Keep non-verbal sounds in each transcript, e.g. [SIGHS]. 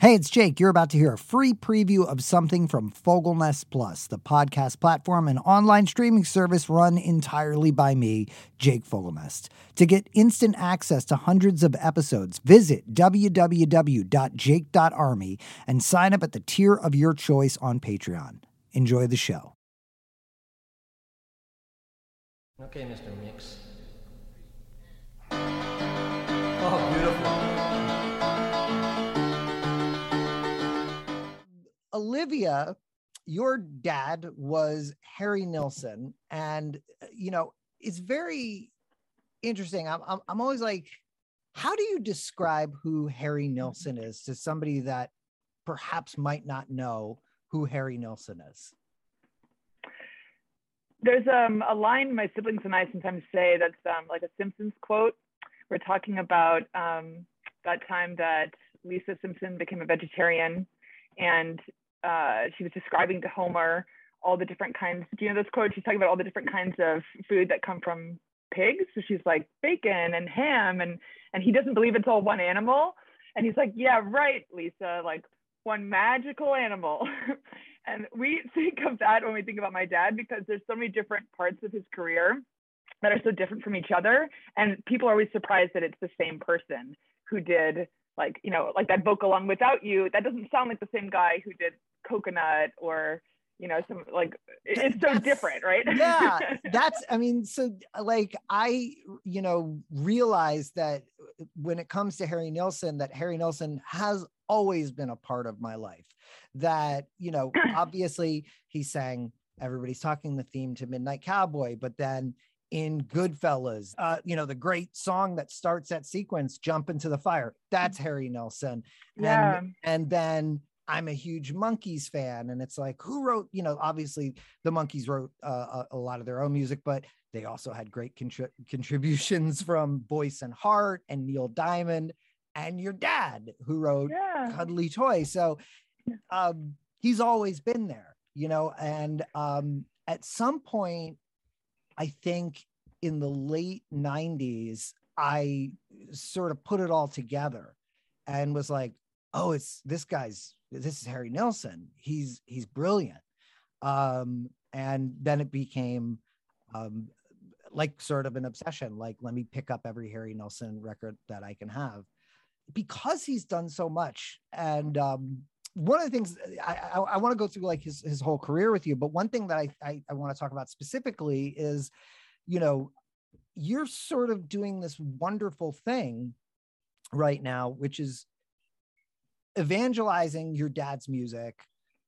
Hey, it's Jake. You're about to hear a free preview of something from Fogelnest Plus, the podcast platform and online streaming service run entirely by me, Jake Fogelnest. To get instant access to hundreds of episodes, visit www.jake.army and sign up at the tier of your choice on Patreon. Enjoy the show. Okay, Mr. Mix. Olivia, your dad was Harry Nilsson, and uh, you know it's very interesting. I'm, I'm I'm always like, how do you describe who Harry Nilsson is to somebody that perhaps might not know who Harry Nilsson is? There's um, a line my siblings and I sometimes say that's um, like a Simpsons quote. We're talking about um, that time that Lisa Simpson became a vegetarian and uh, she was describing to Homer all the different kinds. Do you know this quote? She's talking about all the different kinds of food that come from pigs. So she's like bacon and ham, and and he doesn't believe it's all one animal. And he's like, yeah, right, Lisa, like one magical animal. [LAUGHS] and we think of that when we think about my dad because there's so many different parts of his career that are so different from each other. And people are always surprised that it's the same person who did like, you know, like that vocal on without you. That doesn't sound like the same guy who did coconut or you know some like it's so That's- different right [LAUGHS] yeah that's i mean so like i you know realize that when it comes to harry nilsson that harry nilsson has always been a part of my life that you know [CLEARS THROAT] obviously he sang everybody's talking the theme to midnight cowboy but then in goodfellas uh you know the great song that starts that sequence jump into the fire that's harry Nilsson. yeah and and then I'm a huge Monkees fan, and it's like who wrote? You know, obviously the Monkees wrote uh, a, a lot of their own music, but they also had great contri- contributions from Boyce and Hart and Neil Diamond, and your dad who wrote yeah Cuddly Toy. So um, he's always been there, you know. And um, at some point, I think in the late '90s, I sort of put it all together and was like, "Oh, it's this guy's. This is Harry Nilsson. He's he's brilliant." Um, and then it became um, like sort of an obsession. Like, let me pick up every Harry Nilsson record that I can have because he's done so much. And um, one of the things I, I, I want to go through like his, his whole career with you, but one thing that I, I, I want to talk about specifically is, you know, you're sort of doing this wonderful thing right now, which is evangelizing your dad's music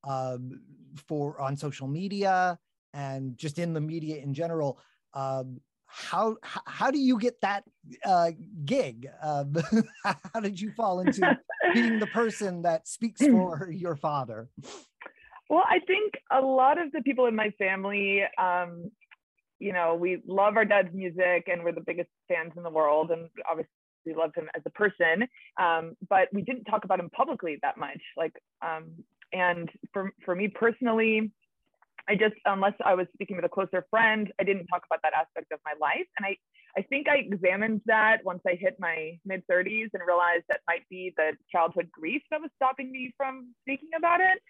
um, for on social media and just in the media in general. Um, how how do you get that uh, gig? Um, [LAUGHS] how did you fall into [LAUGHS] being the person that speaks for your father? well i think a lot of the people in my family um you know we love our dad's music and we're the biggest fans in the world and obviously we love him as a person um, but we didn't talk about him publicly that much like um, and for for me personally I just, unless I was speaking with a closer friend, I didn't talk about that aspect of my life. And I, I think I examined that once I hit my mid 30s and realized that might be the childhood grief that was stopping me from speaking about it.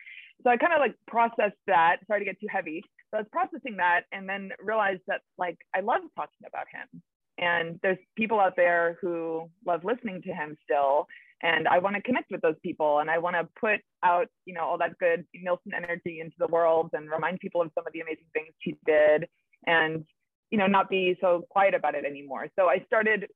So I kind of like processed that. Sorry to get too heavy. So I was processing that and then realized that like I love talking about him. And there's people out there who love listening to him still and I want to connect with those people and I want to put out, you know, all that good Nilsson energy into the world and remind people of some of the amazing things she did and, you know, not be so quiet about it anymore. So I started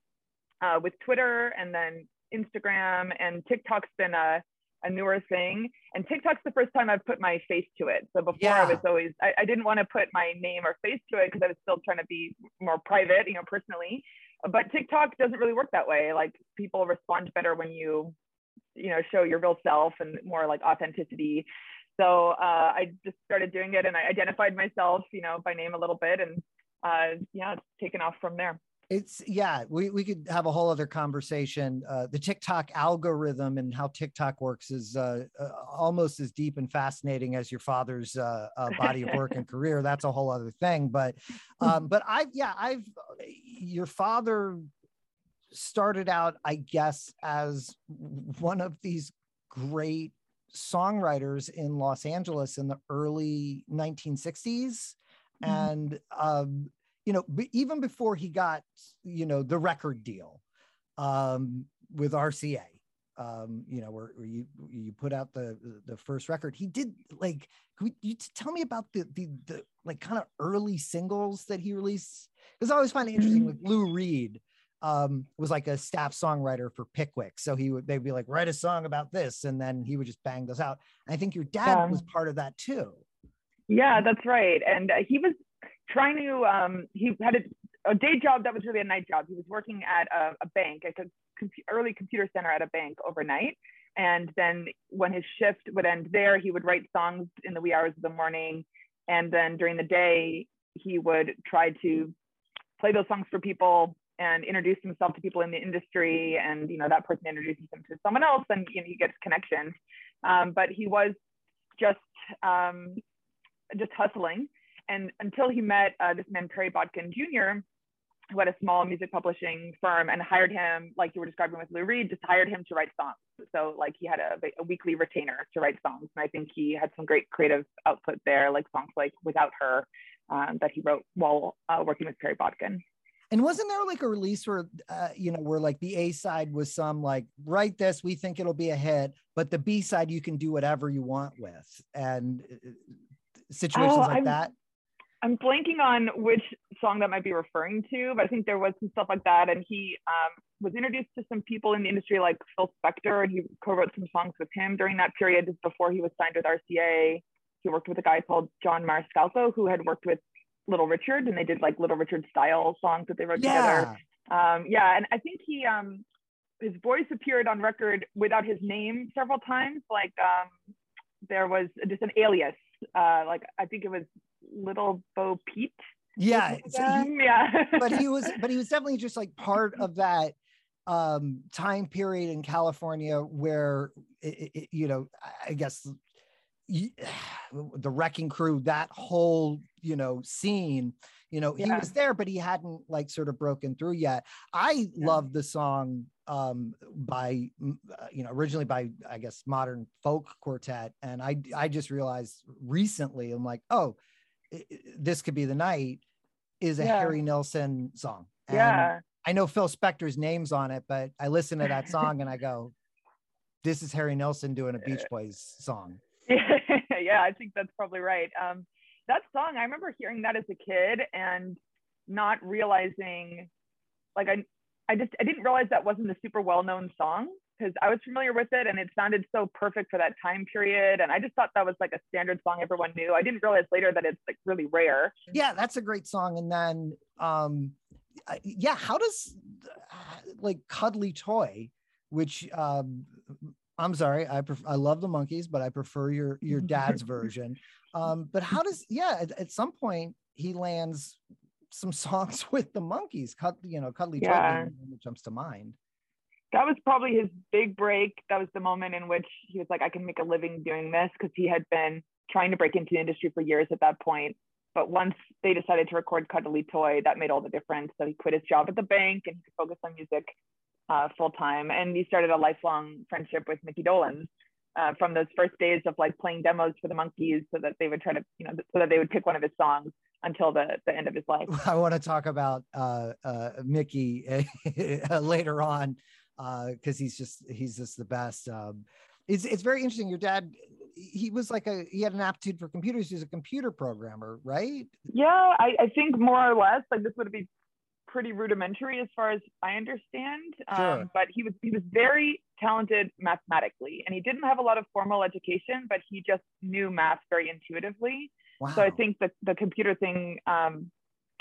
uh, with Twitter and then Instagram and TikTok's been a, a newer thing. And TikTok's the first time I've put my face to it. So before I was always, I, I didn't want to put my name or face to it because I was still trying to be more private, you know, personally but TikTok doesn't really work that way. Like people respond better when you, you know, show your real self and more like authenticity. So uh, I just started doing it and I identified myself, you know, by name a little bit and uh, yeah, it's taken off from there. It's yeah, we, we could have a whole other conversation. Uh, the TikTok algorithm and how TikTok works is uh, uh, almost as deep and fascinating as your father's uh, uh, body of work and [LAUGHS] career. That's a whole other thing. But um, but I've yeah, I've your father started out, I guess, as one of these great songwriters in Los Angeles in the early 1960s. Mm-hmm. And, um, you know, even before he got, you know, the record deal um, with RCA, um, you know, where, where, you you put out the the first record. He did like, could you tell me about the the the like kind of early singles that he released? Because I always find it interesting with mm-hmm. Lou Reed. Um, was like a staff songwriter for Pickwick, so he would they'd be like, write a song about this, and then he would just bang those out. And I think your dad yeah. was part of that too. Yeah, that's right. And uh, he was trying to um, he had a, a, day job that was really a night job. He was working at a, a bank, a com- early computer center at a bank overnight. And then when his shift would end there, he would write songs in the wee hours of the morning. And then during the day, he would try to play those songs for people and introduce himself to people in the industry. And you know that person introduces him to someone else, and you know, he gets connections. Um, but he was just um, just hustling. And until he met uh, this man Perry Botkin Jr., who had a small music publishing firm and hired him, like you were describing with Lou Reed, just hired him to write songs. So like he had a, a weekly retainer to write songs. And I think he had some great creative output there, like songs like Without Her um, that he wrote while uh, working with Perry Botkin. And wasn't there like a release where, uh, you know, where like the A side was some like, write this, we think it'll be a hit, but the B side you can do whatever you want with, and uh, situations oh, like I'm, that. I'm blanking on which song that might be referring to, but I think there was some stuff like that. And he um, was introduced to some people in the industry like Phil Spector, and he co-wrote some songs with him during that period before he was signed with RCA. He worked with a guy called John Marascalco, who had worked with Little Richard, and they did like Little Richard style songs that they wrote yeah. together. Um, yeah, and I think he um, his voice appeared on record without his name several times. Like um, there was just an alias. Uh, like I think it was little Bo Peep. Yeah, he, yeah. [LAUGHS] but he was, but he was definitely just like part of that um time period in California where it, it, you know, I guess [SIGHS] the wrecking crew, that whole you know scene you know yeah. he was there but he hadn't like sort of broken through yet i yeah. love the song um by uh, you know originally by i guess modern folk quartet and i i just realized recently i'm like oh this could be the night is a yeah. Harry Nilsson song. And yeah. I know Phil Spector's name's on it, but I listen to that song and I go, this is Harry Nilsson doing a Beach Boys song. [LAUGHS] yeah, I think that's probably right. Um, that song, I remember hearing that as a kid and not realizing, like, I, I just, I didn't realize that wasn't a super well known song because I was familiar with it and it sounded so perfect for that time period. And I just thought that was like a standard song everyone knew. I didn't realize later that it's like really rare. Yeah, that's a great song. And then, um, yeah, how does like Cuddly Toy, which um, I'm sorry, I pref- I love the monkees, but I prefer your your dad's [LAUGHS] version. Um, but how does yeah? At, at, some point, he lands some [LAUGHS] songs with the monkees. Cut, you know, Cuddly yeah. Toy jumps to mind that was probably his big break. That was the moment in which he was like, I can make a living doing this because he had been trying to break into the industry for years at that point. But once they decided to record Cuddly Toy, that made all the difference. So he quit his job at the bank and he could focus on music uh, full time. And he started a lifelong friendship with Mickey Dolenz uh, from those first days of like playing demos for the Monkees so that they would try to, you know, so that they would pick one of his songs until the, the end of his life. [LAUGHS] I want to talk about uh, uh Mickey [LAUGHS] later on because uh, he's just he's just the best. Um, it's it's very interesting. Your dad, he was like a he had an aptitude for computers. He's a computer programmer, right? Yeah, I, I think more or less. Like this would be pretty rudimentary as far as I understand. Sure. Um, but he was he was very talented mathematically, and he didn't have a lot of formal education, but he just knew math very intuitively. Wow. So I think that the computer thing um,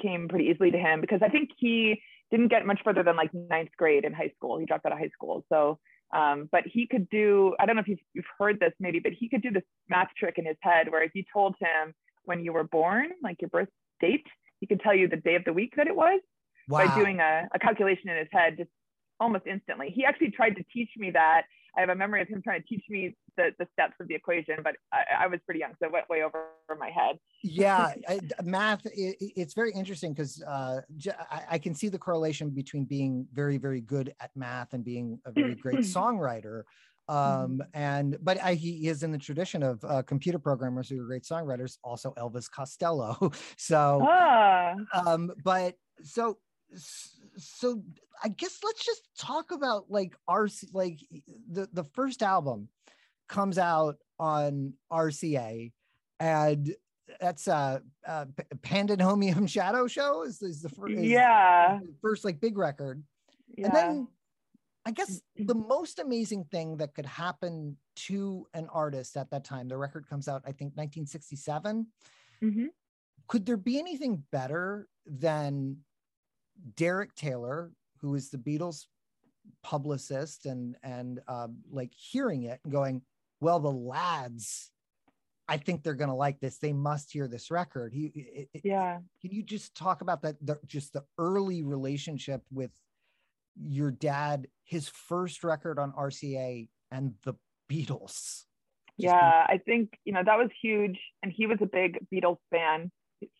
came pretty easily to him because I think he didn't get much further than like ninth grade in high school. He dropped out of high school. So, um, but he could do, I don't know if you've, you've heard this maybe, but he could do this math trick in his head where if you told him when you were born, like your birth date, he could tell you the day of the week that it was wow. by doing a, a calculation in his head just almost instantly. He actually tried to teach me that I have a memory of him trying to teach me the, the steps of the equation, but I, I was pretty young, so it went way over my head. yeah, [LAUGHS] I, math, it, it's very interesting because uh, I, I, can see the correlation between being very, very good at math and being a very [CLEARS THROAT] great songwriter. Um, and but I, he is in the tradition of uh, computer programmers who are great songwriters, also Elvis Costello. [LAUGHS] so, Ah, um, but so so I guess let's just talk about like RC like the the first album comes out on RCA and that's uh, uh Pandemonium [LAUGHS] Shadow Show is, is the first yeah, first like big record yeah. and then I guess the most amazing thing that could happen to an artist at that time the record comes out I think 1967 Mhm. could there be anything better than Derek Taylor, who is the Beatles publicist, and and um, like hearing it and going, "Well, the lads, I think they're going to like this. They must hear this record." He, it- yeah. can you just talk about that? The, just the early relationship with your dad, his first record on RCA, and the Beatles. Just yeah, I think you know that was huge, and he was a big Beatles fan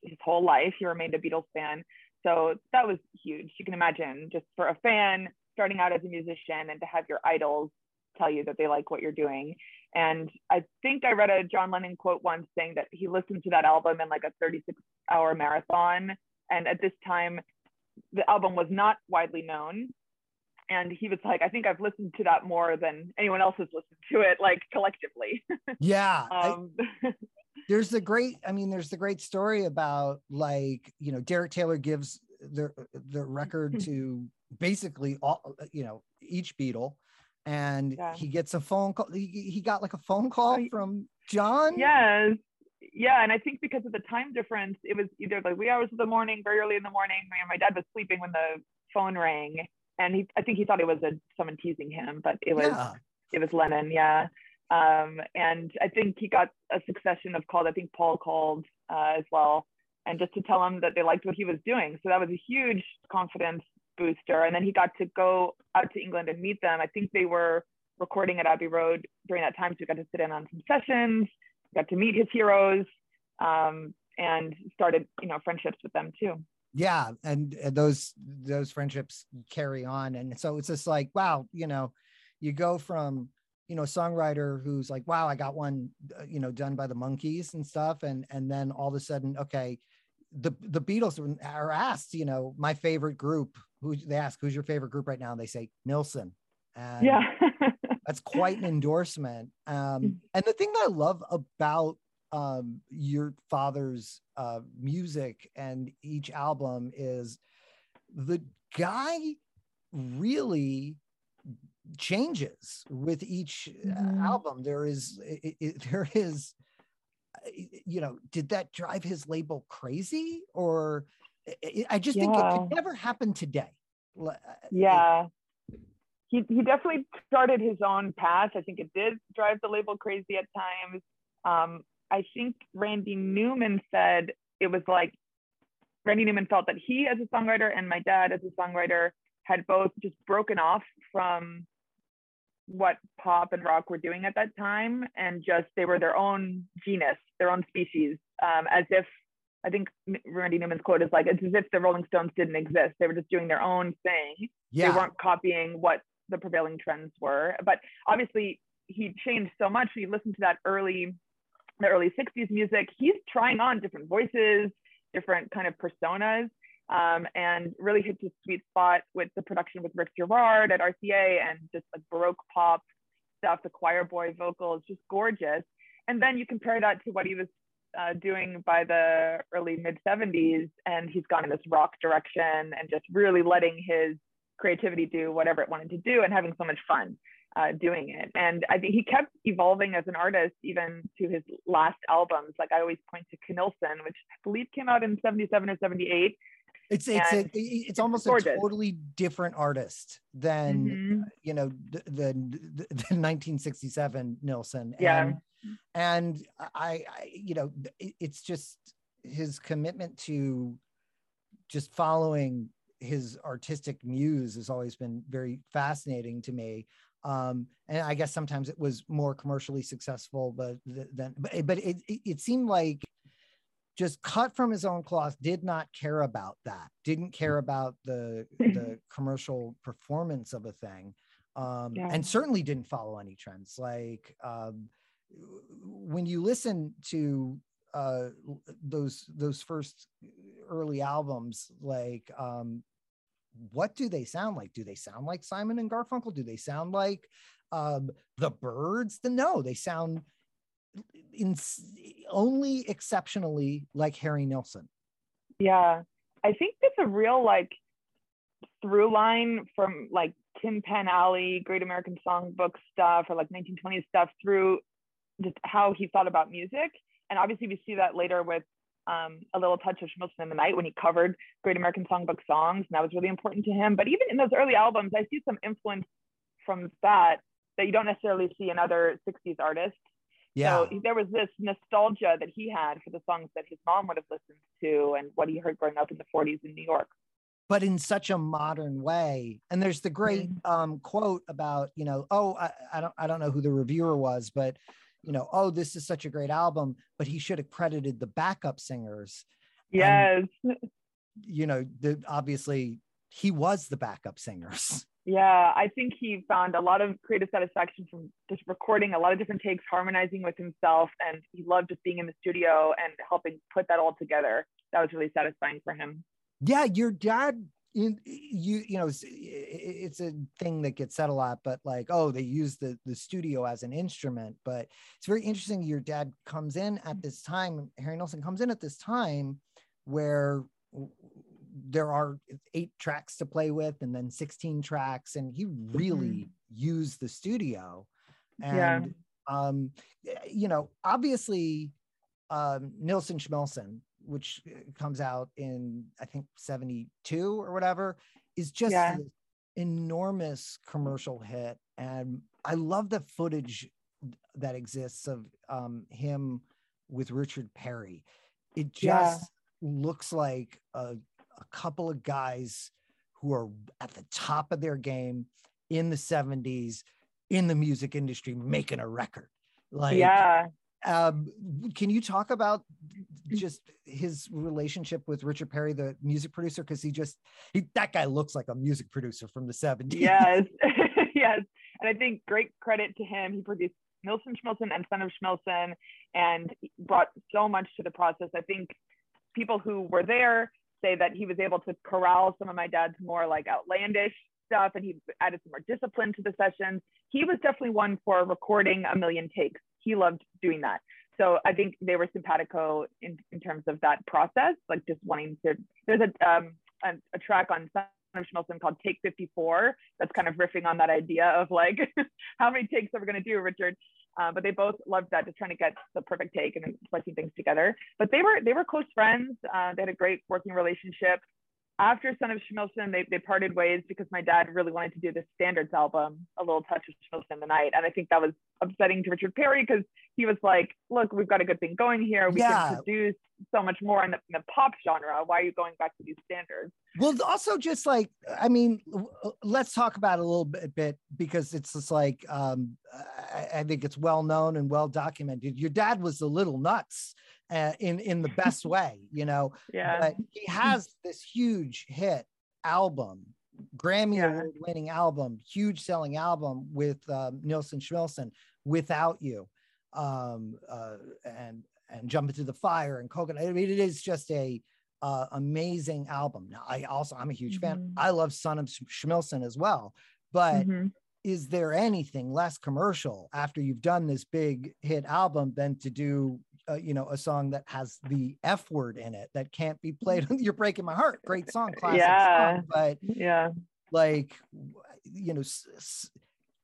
his whole life. He remained a Beatles fan, so that was huge. You can imagine just for a fan starting out as a musician and to have your idols tell you that they like what you're doing. And I think I read a John Lennon quote once saying that he listened to that album in like a 36 hour marathon. And at this time, the album was not widely known. And he was like, I think I've listened to that more than anyone else has listened to it, like collectively. [LAUGHS] Yeah, I- Um, [LAUGHS] there's the great i mean there's the great story about like you know derek taylor gives the the record [LAUGHS] to basically all you know each beatle and Yeah. he gets a phone call he, he got like a phone call from john yes. Yeah. And I think because of the time difference, it was either like wee hours of the morning, very early in the morning. My, my dad was sleeping when the phone rang. And he, I think he thought it was a, someone teasing him, but it was yeah it was Lennon, yeah. Um, and I think he got a succession of calls. I think Paul called uh, as well, and just to tell him that they liked what he was doing. So that was a huge confidence booster. And then he got to go out to England and meet them. I think they were recording at Abbey Road during that time, so we got to sit in on some sessions, got to meet his heroes, um, and started, you know, friendships with them too. yeah and uh, those those friendships carry on and so it's just like wow you know you go from you know songwriter who's like wow i got one uh, you know done by the monkees and stuff and and then all of a sudden okay the the beatles are asked you know my favorite group who they ask who's your favorite group right now and they say nilsson and Yeah. [LAUGHS] that's quite an endorsement. Um, and the thing that I love about um, your father's uh, music and each album is the guy really changes with each Mhm. album. There is, it, it, [LAUGHS] there is, uh, you know, did that drive his label crazy or? I- I just think it could never happen today. Uh, yeah he, he definitely started his own path i think it did drive the label crazy at times um, i think randy newman said it was like randy newman felt that he as a songwriter and my dad as a songwriter had both just broken off from what pop and rock were doing at that time and just they were their own genus their own species um, as if i think randy newman's quote is like it's as if the rolling stones didn't exist they were just doing their own thing yeah. they weren't copying what the prevailing trends were. But obviously, he changed so much. he listened to that early, the early '60s music, he's trying on different voices, different kind of personas, um, and really hits his sweet spot with the production with Rick Jarrard at RCA and just like baroque pop stuff. The choir boy vocals, just gorgeous. And then you compare that to what he was uh, doing by the early mid 70s, and he's gone in this rock direction and just really letting his creativity do whatever it wanted to do and having so much fun uh, doing it. And I think he kept evolving as an artist even to his last albums. Like I always point to Knnillssonn, which I believe came out in 77 or 78. It's it's a, it's almost a totally different artist than Mhm. you know the, the, the, the 1967 Nilsson. Yeah. And, and I, I you know it's just his commitment to just following his artistic muse has always been very fascinating to me. Um, and I guess sometimes it was more commercially successful, but th- then but, but it it seemed like just cut from his own cloth did not care about that didn't care about the [LAUGHS] the commercial performance of a thing um, Yeah. and certainly didn't follow any trends. Like um, when you listen to uh, those those first early albums, like um, what do they sound like? Do they sound like Simon and Garfunkel? Do they sound like um, the Byrds? The no, they sound in only exceptionally like Harry Nilsson. Yeah. I think it's a real like through line from like Tin Pan Alley, Great American Songbook stuff, or like 1920s stuff through just how he thought about music. And obviously, we see that later with um, a little touch of Schmilsson in the Night when he covered Great American Songbook songs, and that was really important to him. But even in those early albums, I see some influence from that that you don't necessarily see in other 60s artists. Yeah. So there was this nostalgia that he had for the songs that his mom would have listened to and what he heard growing up in the 40s in New York. but in such a modern way. And there's the great um, quote about, you know, oh, I, I don't, I don't know who the reviewer was, but you know, oh, this is such a great album, but he should have credited the backup singers. Yes. [LAUGHS] You know, the obviously he was the backup singers. Yeah, I think he found a lot of creative satisfaction from just recording a lot of different takes, harmonizing with himself, and he loved just being in the studio and helping put that all together. That was really satisfying for him. Yeah, your dad. In, you you know it's, it's a thing that gets said a lot but like oh they use the the studio as an instrument but it's very interesting your dad comes in at this time harry nilsson comes in at this time where there are eight tracks to play with and then 16 tracks and he really used the studio and Yeah. um you know obviously um nilsson schmilsson which uh, comes out in i think 72 or whatever is just Yeah. this enormous commercial hit and i love the footage that exists of um him with richard perry it just Yeah. looks like a, a couple of guys who are at the top of their game in the 70s in the music industry making a record like yeah. um, can you talk about just his relationship with richard perry the music producer because he just he, that guy looks like a music producer from the 70s yes, [LAUGHS] [LAUGHS] yes. And I think great credit to him. He produced Nilsson Schmilsson and Son of Schmilsson and brought so much to the process. I think people who were there say that he was able to corral some of my dad's more like outlandish stuff and he added some more discipline to the sessions. He was definitely one for recording a million takes. He loved doing that. So I think they were simpatico in, in terms of that process, like just wanting to. There's a um, a, a track on Son of Schmilsson called Take 54 that's kind of riffing on that idea of like [LAUGHS] how many takes are we going to do, Richard? Uh, but they both loved that, just trying to get the perfect take and fleshing things together. But they were they were close friends. Uh, they had a great working relationship. After Son of Schmilsson, they, they parted ways because my dad really wanted to do the Standards album, A Little Touch of Schmilsson in the Night. And I think that was upsetting to Richard Perry because he was like, look, we've got a good thing going here. We Yeah. can produce so much more in the, in the pop genre. Why are you going back to these standards? Well, also just like I mean, w- let's talk about it a little bit, bit because it's just like um, I, I think it's well known and well documented. Your dad was a little nuts uh, in in the [LAUGHS] best way, you know. Yeah. But he has this huge hit album, Grammy Yeah. award winning album, huge selling album with um, Nilsson Schmilsson, Without You, um, uh, and and Jump Into the Fire and Coconut. I mean, it is just a uh, amazing album. Now, I also I'm a huge fan. Mhm. I love Son of Schmilsson as well, but Mhm. is there anything less commercial after you've done this big hit album than to do uh, you know a song that has the f word in it that can't be played [LAUGHS] you're breaking my heart great song [LAUGHS] classic Yeah. song, but Yeah. like you know s- s-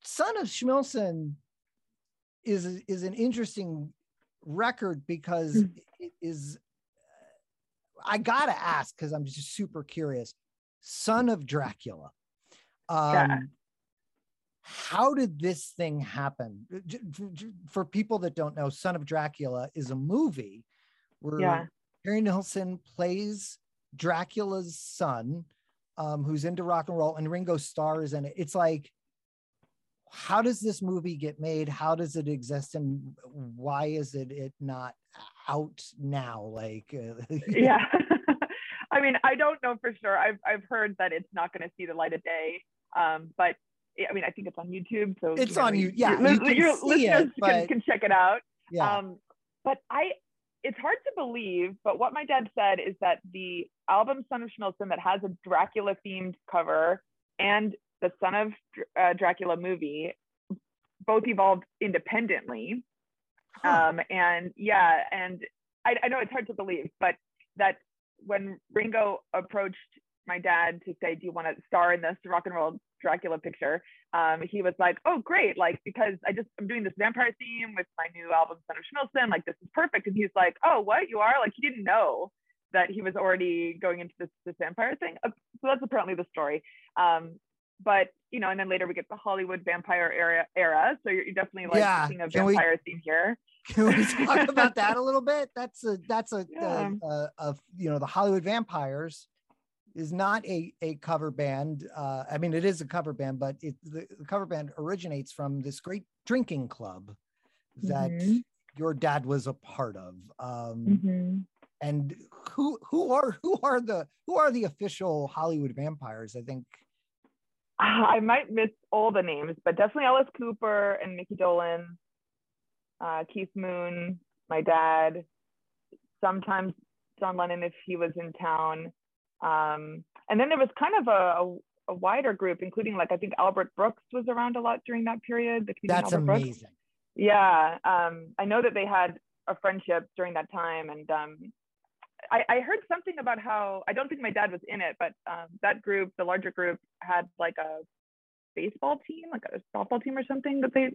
son of schmilsson is is an interesting record because Mm. it is i gotta ask because i'm just super curious son of dracula um Yeah. How did this thing happen for people that don't know son of dracula is a movie where Yeah. harry nilsson plays dracula's son um, who's into rock and roll and ringo starr is in it it's like how does this movie get made how does it exist and why is it it not out now like uh, [LAUGHS] yeah. [LAUGHS] I mean, I don't know for sure. I've I've heard that it's not going to see the light of day, um, but I mean, I think it's on YouTube. So It's know, on you- yeah, your, you your listeners it, but- can, can check it out. Yeah. Um, but I, it's hard to believe, but what my dad said is that the album Son of Schmilsson that has a Dracula themed cover and the Son of uh, Dracula movie both evolved independently. Huh. Um, and yeah, and I, I know it's hard to believe, but that when Ringo approached my dad to say, "Do you want to star in this rock and roll Dracula picture?" Um, he was like, "Oh, great! Like because I just I'm doing this vampire theme with my new album, Son of Schmilsson. Like this is perfect." And he's like, "Oh, what? You are like he didn't know that he was already going into this this vampire thing." Uh, so that's apparently the story. Um, but you know, and then later we get the Hollywood vampire era era. So you're, you're definitely like Yeah, seeing a can we- vampire theme here. Can we [LAUGHS] talk about that a little bit? That's a that's a, Yeah. a, a, a you know the Hollywood Vampires is not a a cover band. Uh, I mean, it is a cover band, but it the, the cover band originates from this great drinking club that Mhm. your dad was a part of. Um, Mhm. And who who are who are the who are the official Hollywood Vampires? I think I might miss all the names, but definitely Alice Cooper and Mickey Dolenz, uh, Keith Moon, my dad, sometimes John Lennon if he was in town. Um, and then there was kind of a, a, a wider group, including like I think Albert Brooks was around a lot during that period. The comedian that's Albert Brooks. amazing. Yeah, um, I know that they had a friendship during that time, and um, I, I heard something about how I don't think my dad was in it, but um, that group, the larger group, had like a baseball team, like a softball team or something that they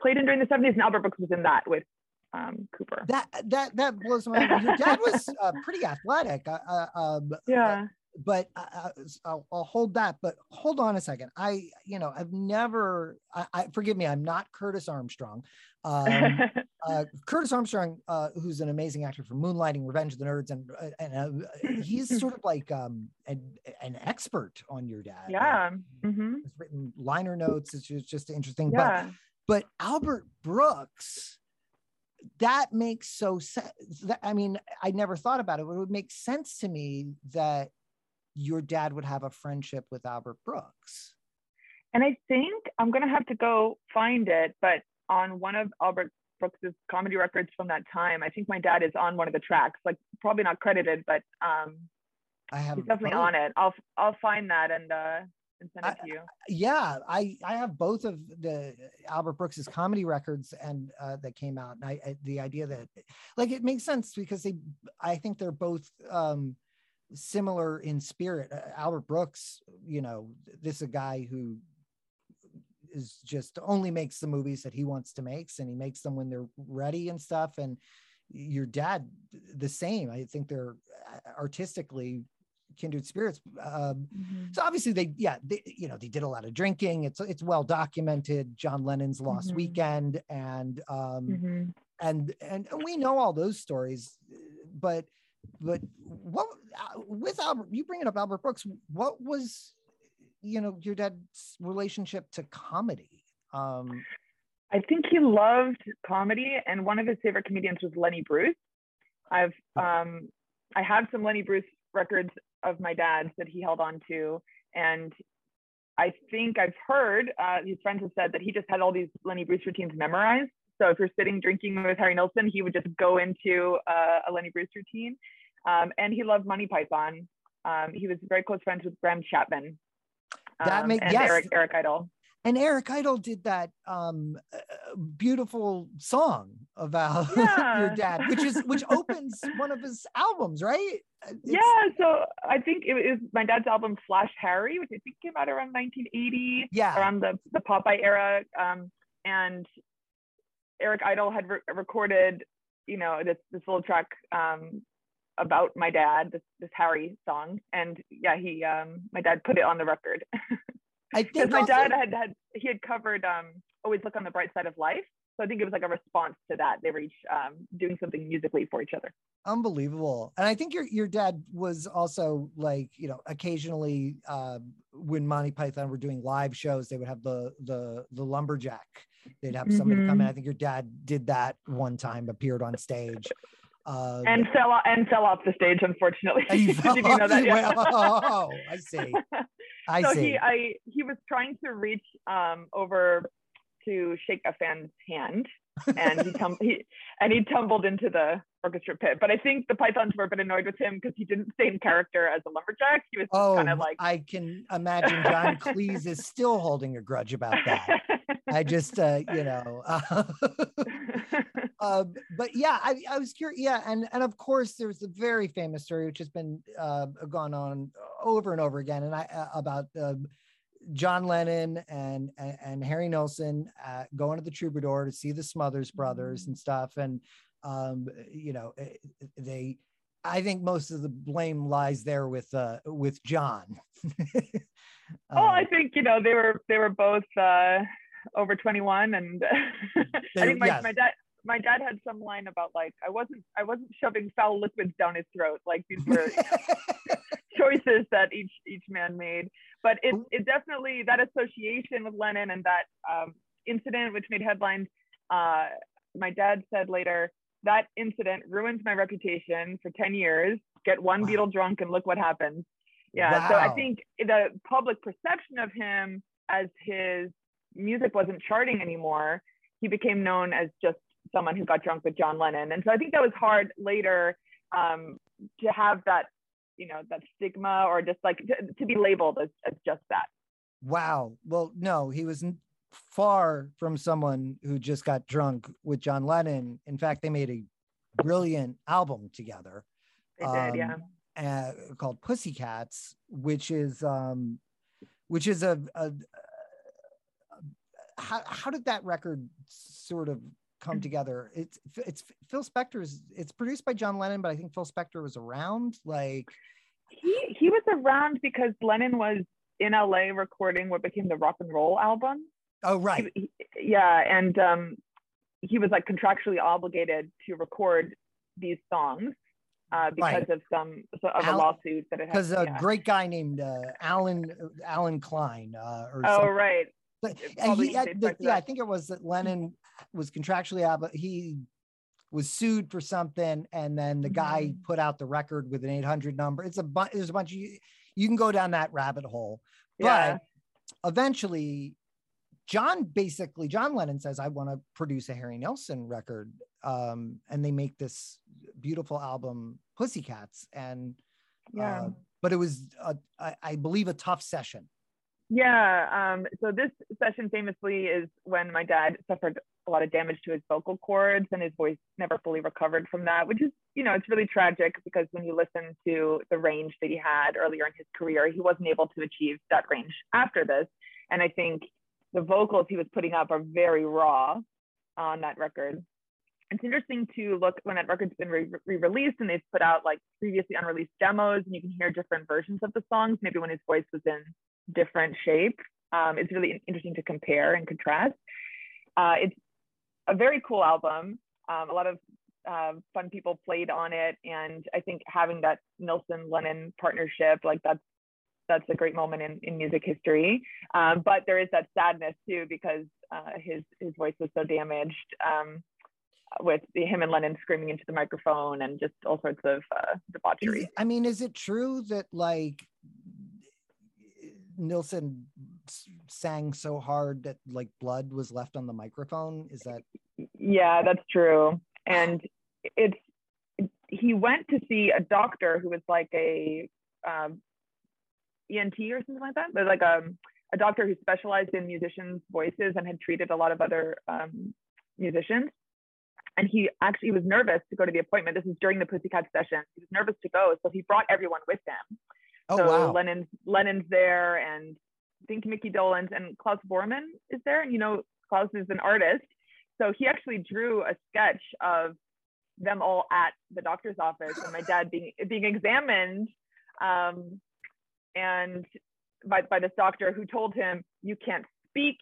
played in during the '70s, and Albert Brooks was in that with um, Cooper. That that that blows my mind. Your dad was [LAUGHS] uh, pretty athletic. Uh, uh, um, yeah. but uh, uh, I'll, I'll hold that. But hold on a second. I, you know, I've never. I, I forgive me. I'm not Curtis Armstrong. Um, [LAUGHS] uh, Curtis Armstrong, uh, who's an amazing actor for Moonlighting, Revenge of the Nerds, and and uh, he's [LAUGHS] sort of like um, an, an expert on your dad. yeah. Like, hmm He's written liner notes. It's just, just interesting. But Yeah. but Albert Brooks, that makes so sense. I mean, I never thought about it, but it would make sense to me that your dad would have a friendship with Albert Brooks. And I think I'm gonna have to go find it, but on one of Albert Brooks's comedy records from that time, I think my dad is on one of the tracks, like probably not credited, but um, I have he's definitely on it. I'll I'll find that and uh and send it I- to you. Yeah, I I have both of the Albert Brooks's comedy records and uh, that came out, and I, I the idea that like it makes sense because they I think they're both um similar in spirit. Uh, Albert Brooks, you know, this is a guy who is just only makes the movies that he wants to make, and he makes them when they're ready and stuff. And your dad, the same. I think they're uh, artistically kindred spirits. Um, so obviously they, yeah, they, you know, they did a lot of drinking. It's it's well documented. John Lennon's Lost Mhm. Weekend, and um, Mhm. and and we know all those stories, but but what uh, with Albert? You bringing up Albert Brooks? What was you know your dad's relationship to comedy? Um, I think he loved comedy, and one of his favorite comedians was Lenny Bruce. I've um, I have some Lenny Bruce records of my dad's that he held on to, and I think I've heard uh, his friends have said that he just had all these Lenny Bruce routines memorized. So if you're sitting drinking with Harry Nilsson, he would just go into uh, a Lenny Bruce routine, um, and he loved Monty Python. Um, he was very close friends with Graham Chapman. That um, make- and yes. Eric Eric Idle. And Eric Idle did that um, uh, beautiful song about [LAUGHS] Yeah. your dad, which is which opens one of his albums, right? Uh, It's- yeah, so I think it was my dad's album Flash Harry, which I think came out around 1980, yeah. around the, the Popeye era. Um, and Eric Idle had re- recorded, you know, this this little track um, about my dad, this this Harry song, and yeah, he um, my dad put it on the record [LAUGHS] I think my also- dad had had he had covered um, Always Look on the Bright Side of Life. So I think it was like a response to that. They were each um, doing something musically for each other. unbelievable and i think your your dad was also like you know occasionally uh when monty python were doing live shows they would have the the the lumberjack they'd have somebody come in i think your dad did that one time appeared on stage uh And fell off and fell off the stage, unfortunately. [LAUGHS] Did you know that? [LAUGHS] Yeah. went, oh i see [LAUGHS] I so see. he I he was trying to reach um over to shake a fan's hand and he tum- he and he tumbled into the orchestra pit. But I think the pythons were a bit annoyed with him because he didn't stay in character as a lumberjack. He was oh, kind of like I can imagine John Cleese is still holding a grudge about that. [LAUGHS] I just, uh, you know, uh, [LAUGHS] but yeah, I, I was curious. Yeah, and and of course, there's a very famous story which has been uh, gone on over and over again, and I uh, about uh, John Lennon and and, and Harry Nilsson uh, going to the Troubadour to see the Smothers Brothers and stuff, and um, you know, eh, they. I think most of the blame lies there with uh, with John. [LAUGHS] oh, I Um, think you know they were they were both uh, over 21, and [LAUGHS] I think my, yes. my dad my dad had some line about like I wasn't I wasn't shoving foul liquids down his throat. Like these were [LAUGHS] choices that each each man made. But it it definitely that association with Lennon and that um, incident which made headlines. Uh, my dad said later that incident ruins my reputation for 10 years. Get one Wow. Beatle drunk and look what happens. Yeah. So I think the public perception of him as his music wasn't charting anymore, he became known as just someone who got drunk with John Lennon. And so I think that was hard later um, to have that, you know, that stigma or just like to, to be labeled as, as just that. Wow. Well, no, he was far from someone who just got drunk with John Lennon. In fact, they made a brilliant album together They did, yeah. um, uh, called Pussycats, which is um, which is a, a, a- how how did that record sort of come together? It's it's Phil Spector's. It's produced by John Lennon, but I think Phil Spector was around. Like, He he was around because Lennon was in LA recording what became the rock and roll album. oh right, He- he- yeah, and um, he was like contractually obligated to record these songs uh, because Right. of some so of a lawsuit that it had. because a yeah. great guy named uh, Alan Alan Klein uh, or Oh something. right, But uh, he, uh, the- yeah, I think it was that Lennon was contractually out, but he was sued for something, and then the guy Mhm. put out the record with an 800 number. It's a bunch. There's a bunch of you, you can go down that rabbit hole, yeah, but eventually, John basically John Lennon says, "I want to produce a Harry Nilsson record," um, and they make this beautiful album, Pussycats, and yeah. uh, but it was a, I, I believe a tough session. Yeah. Um, so this session famously is when my dad suffered a lot of damage to his vocal cords and his voice never fully recovered from that, which is, you know, it's really tragic because when you listen to the range that he had earlier in his career, he wasn't able to achieve that range after this. And I think the vocals he was putting up are very raw on that record. It's interesting to look when that record's been re- re-released and they've put out like previously unreleased demos and you can hear different versions of the songs, maybe when his voice was in different shape. Um, it's really interesting to compare and contrast. Uh, it's a very cool album. Um, a lot of uh, fun people played on it, and I think having that Nilsson Lennon partnership, like that's that's a great moment in, in music history. Um, but there is that sadness too because uh, his his voice was so damaged um, with him and Lennon screaming into the microphone and just all sorts of uh, debauchery. I mean, is it true that like Nilsson sang so hard that like blood was left on the microphone? Is that Yeah, that's true. And it's he went to see a doctor who was like a um, ENT or something like that. But like a a doctor who specialized in musicians' voices and had treated a lot of other um, musicians. And he actually was nervous to go to the appointment. This is during the Pussycat session. He was nervous to go, so he brought everyone with him. Oh so wow. Lennon's Lennon's there, and I think Mickey Dolenz and Klaus Voormann is there. And you know, Klaus is an artist, so he actually drew a sketch of them all at the doctor's office, and my dad being being examined, um, and by by this doctor who told him, "You can't speak."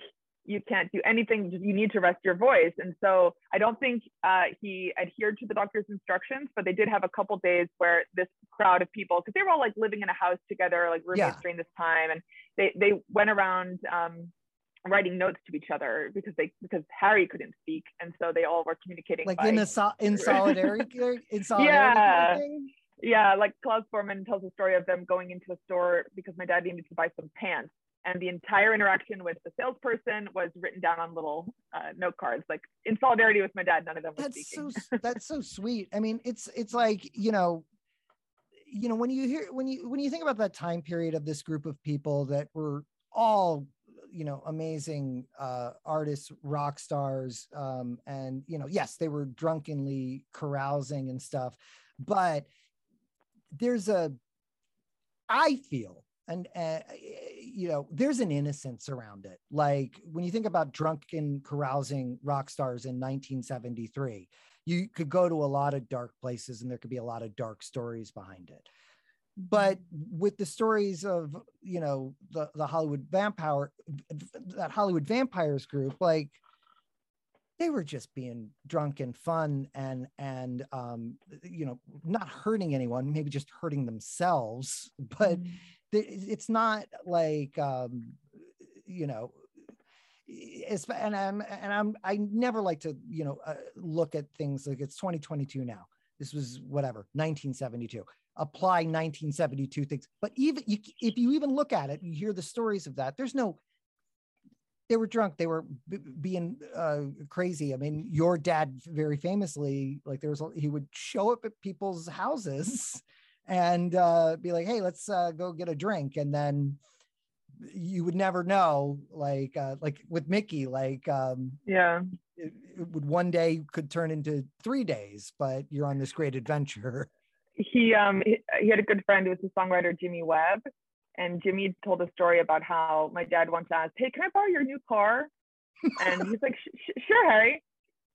You can't do anything. You need to rest your voice. And so I don't think uh, he adhered to the doctor's instructions, but they did have a couple days where this crowd of people, because they were all like living in a house together, like roommates Yeah. during this time, and they they went around um, writing notes to each other because they because Harry couldn't speak, and so they all were communicating like by, in a so- in solidarity [LAUGHS] in solidarity kind of Yeah. thing? yeah, like Klaus Voormann tells a story of them going into a store because my dad needed to buy some pants. And the entire interaction with the salesperson was written down on little uh, note cards, like in solidarity with my dad. None of them were That's speaking. so that's so sweet. I mean, it's it's like you know, you know when you hear when you when you think about that time period of this group of people that were all you know amazing uh artists rock stars um and you know yes they were drunkenly carousing and stuff but there's a i feel and uh, you know there's an innocence around it like when you think about drunken carousing rock stars in 1973 you could go to a lot of dark places and there could be a lot of dark stories behind it but with the stories of you know the the hollywood vampire that hollywood vampires group like they were just being drunk and fun and and um you know not hurting anyone maybe just hurting themselves but Mm. It's not like um you know and i'm and i'm i never like to you know uh, look at things like it's 2022 now. This was whatever 1972 apply 1972 things. But even you, if you even look at it you hear the stories of that there's no they were drunk they were b- being uh, crazy. I mean your dad very famously like there was he would show up at people's houses and uh, be like hey let's uh, go get a drink and then you would never know like uh, like with mickey like um Yeah. it, it would one day could turn into three days but you're on this great adventure he um he, he had a good friend who was the songwriter Jimmy Webb, and Jimmy told a story about how my dad once asked, "Hey, can I borrow your new car?" And he's like, "Sh- sh- "Sure, Harry."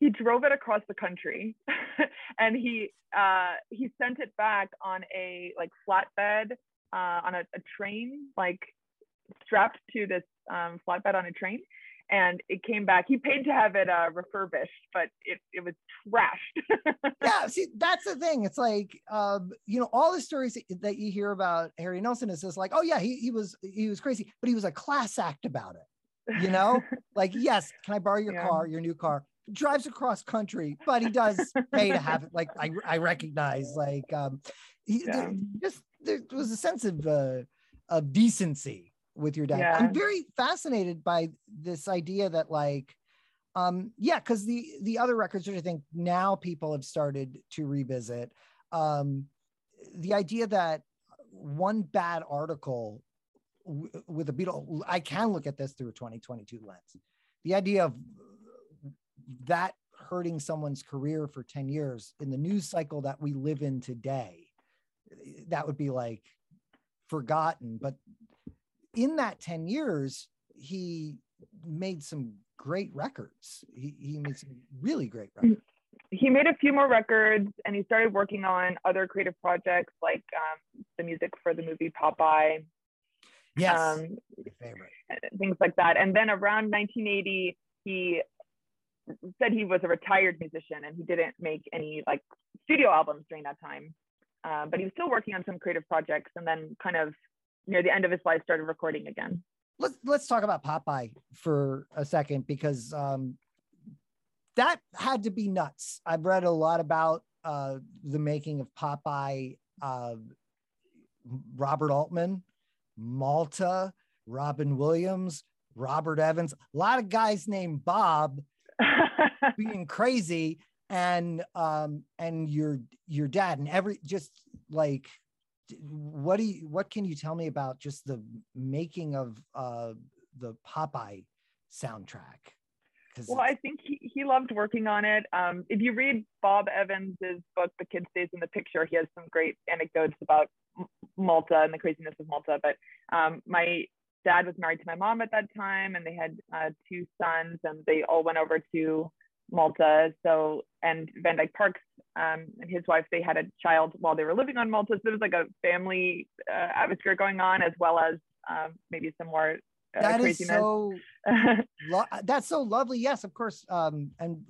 He drove it across the country, [LAUGHS] and he uh he sent it back on a like flatbed uh, on a, a train, like strapped to this um, flatbed on a train. And it came back. He paid to have it uh, refurbished, but it, it was trashed. [LAUGHS] yeah see that's the thing it's like um you know all the stories that- you hear about harry nilsson is just like oh yeah he, he was he was crazy but he was a class act about it you know [LAUGHS] like yes can i borrow your Yeah. car your new car drives across country but he does pay to have it like i, I recognize like um he, there- just there was a sense of uh of decency with your dad. Yeah. i'm very fascinated by this idea that like um yeah because the the other records which i think now people have started to revisit um the idea that one bad article w- with a Beatle i can look at this through a 2022 lens. The idea of that hurting someone's career for 10 years in the news cycle that we live in today that would be like forgotten. But in that 10 years he made some great records. He, he made some really great records. He made a few more records and he started working on other creative projects like um, the music for the movie Popeye, yes. Um, favorite. things like that. And then around 1980, he said he was a retired musician and he didn't make any like studio albums during that time. Uh, but he was still working on some creative projects and then kind of near the end of his life started recording again. let's let's talk about Popeye for a second because um, that had to be nuts. I've read a lot about uh, the making of Popeye. Uh, Robert Altman, Malta, Robin Williams, Robert Evans, a lot of guys named Bob [LAUGHS] being crazy, and um, and your your dad and every just like what do you what can you tell me about just the making of uh the Popeye soundtrack? Well, I think he, he loved working on it. Um, if you read Bob Evans's book, The Kid Stays in the Picture, he has some great anecdotes about Malta and the craziness of Malta. But um, my dad was married to my mom at that time, and they had uh, two sons, and they all went over to Malta. So, and Van Dyke Parks um, and his wife, they had a child while they were living on Malta. So there was like a family uh, atmosphere going on, as well as um, maybe some more uh, that is so [LAUGHS] lo- that's so lovely. Yes, of course. Um, and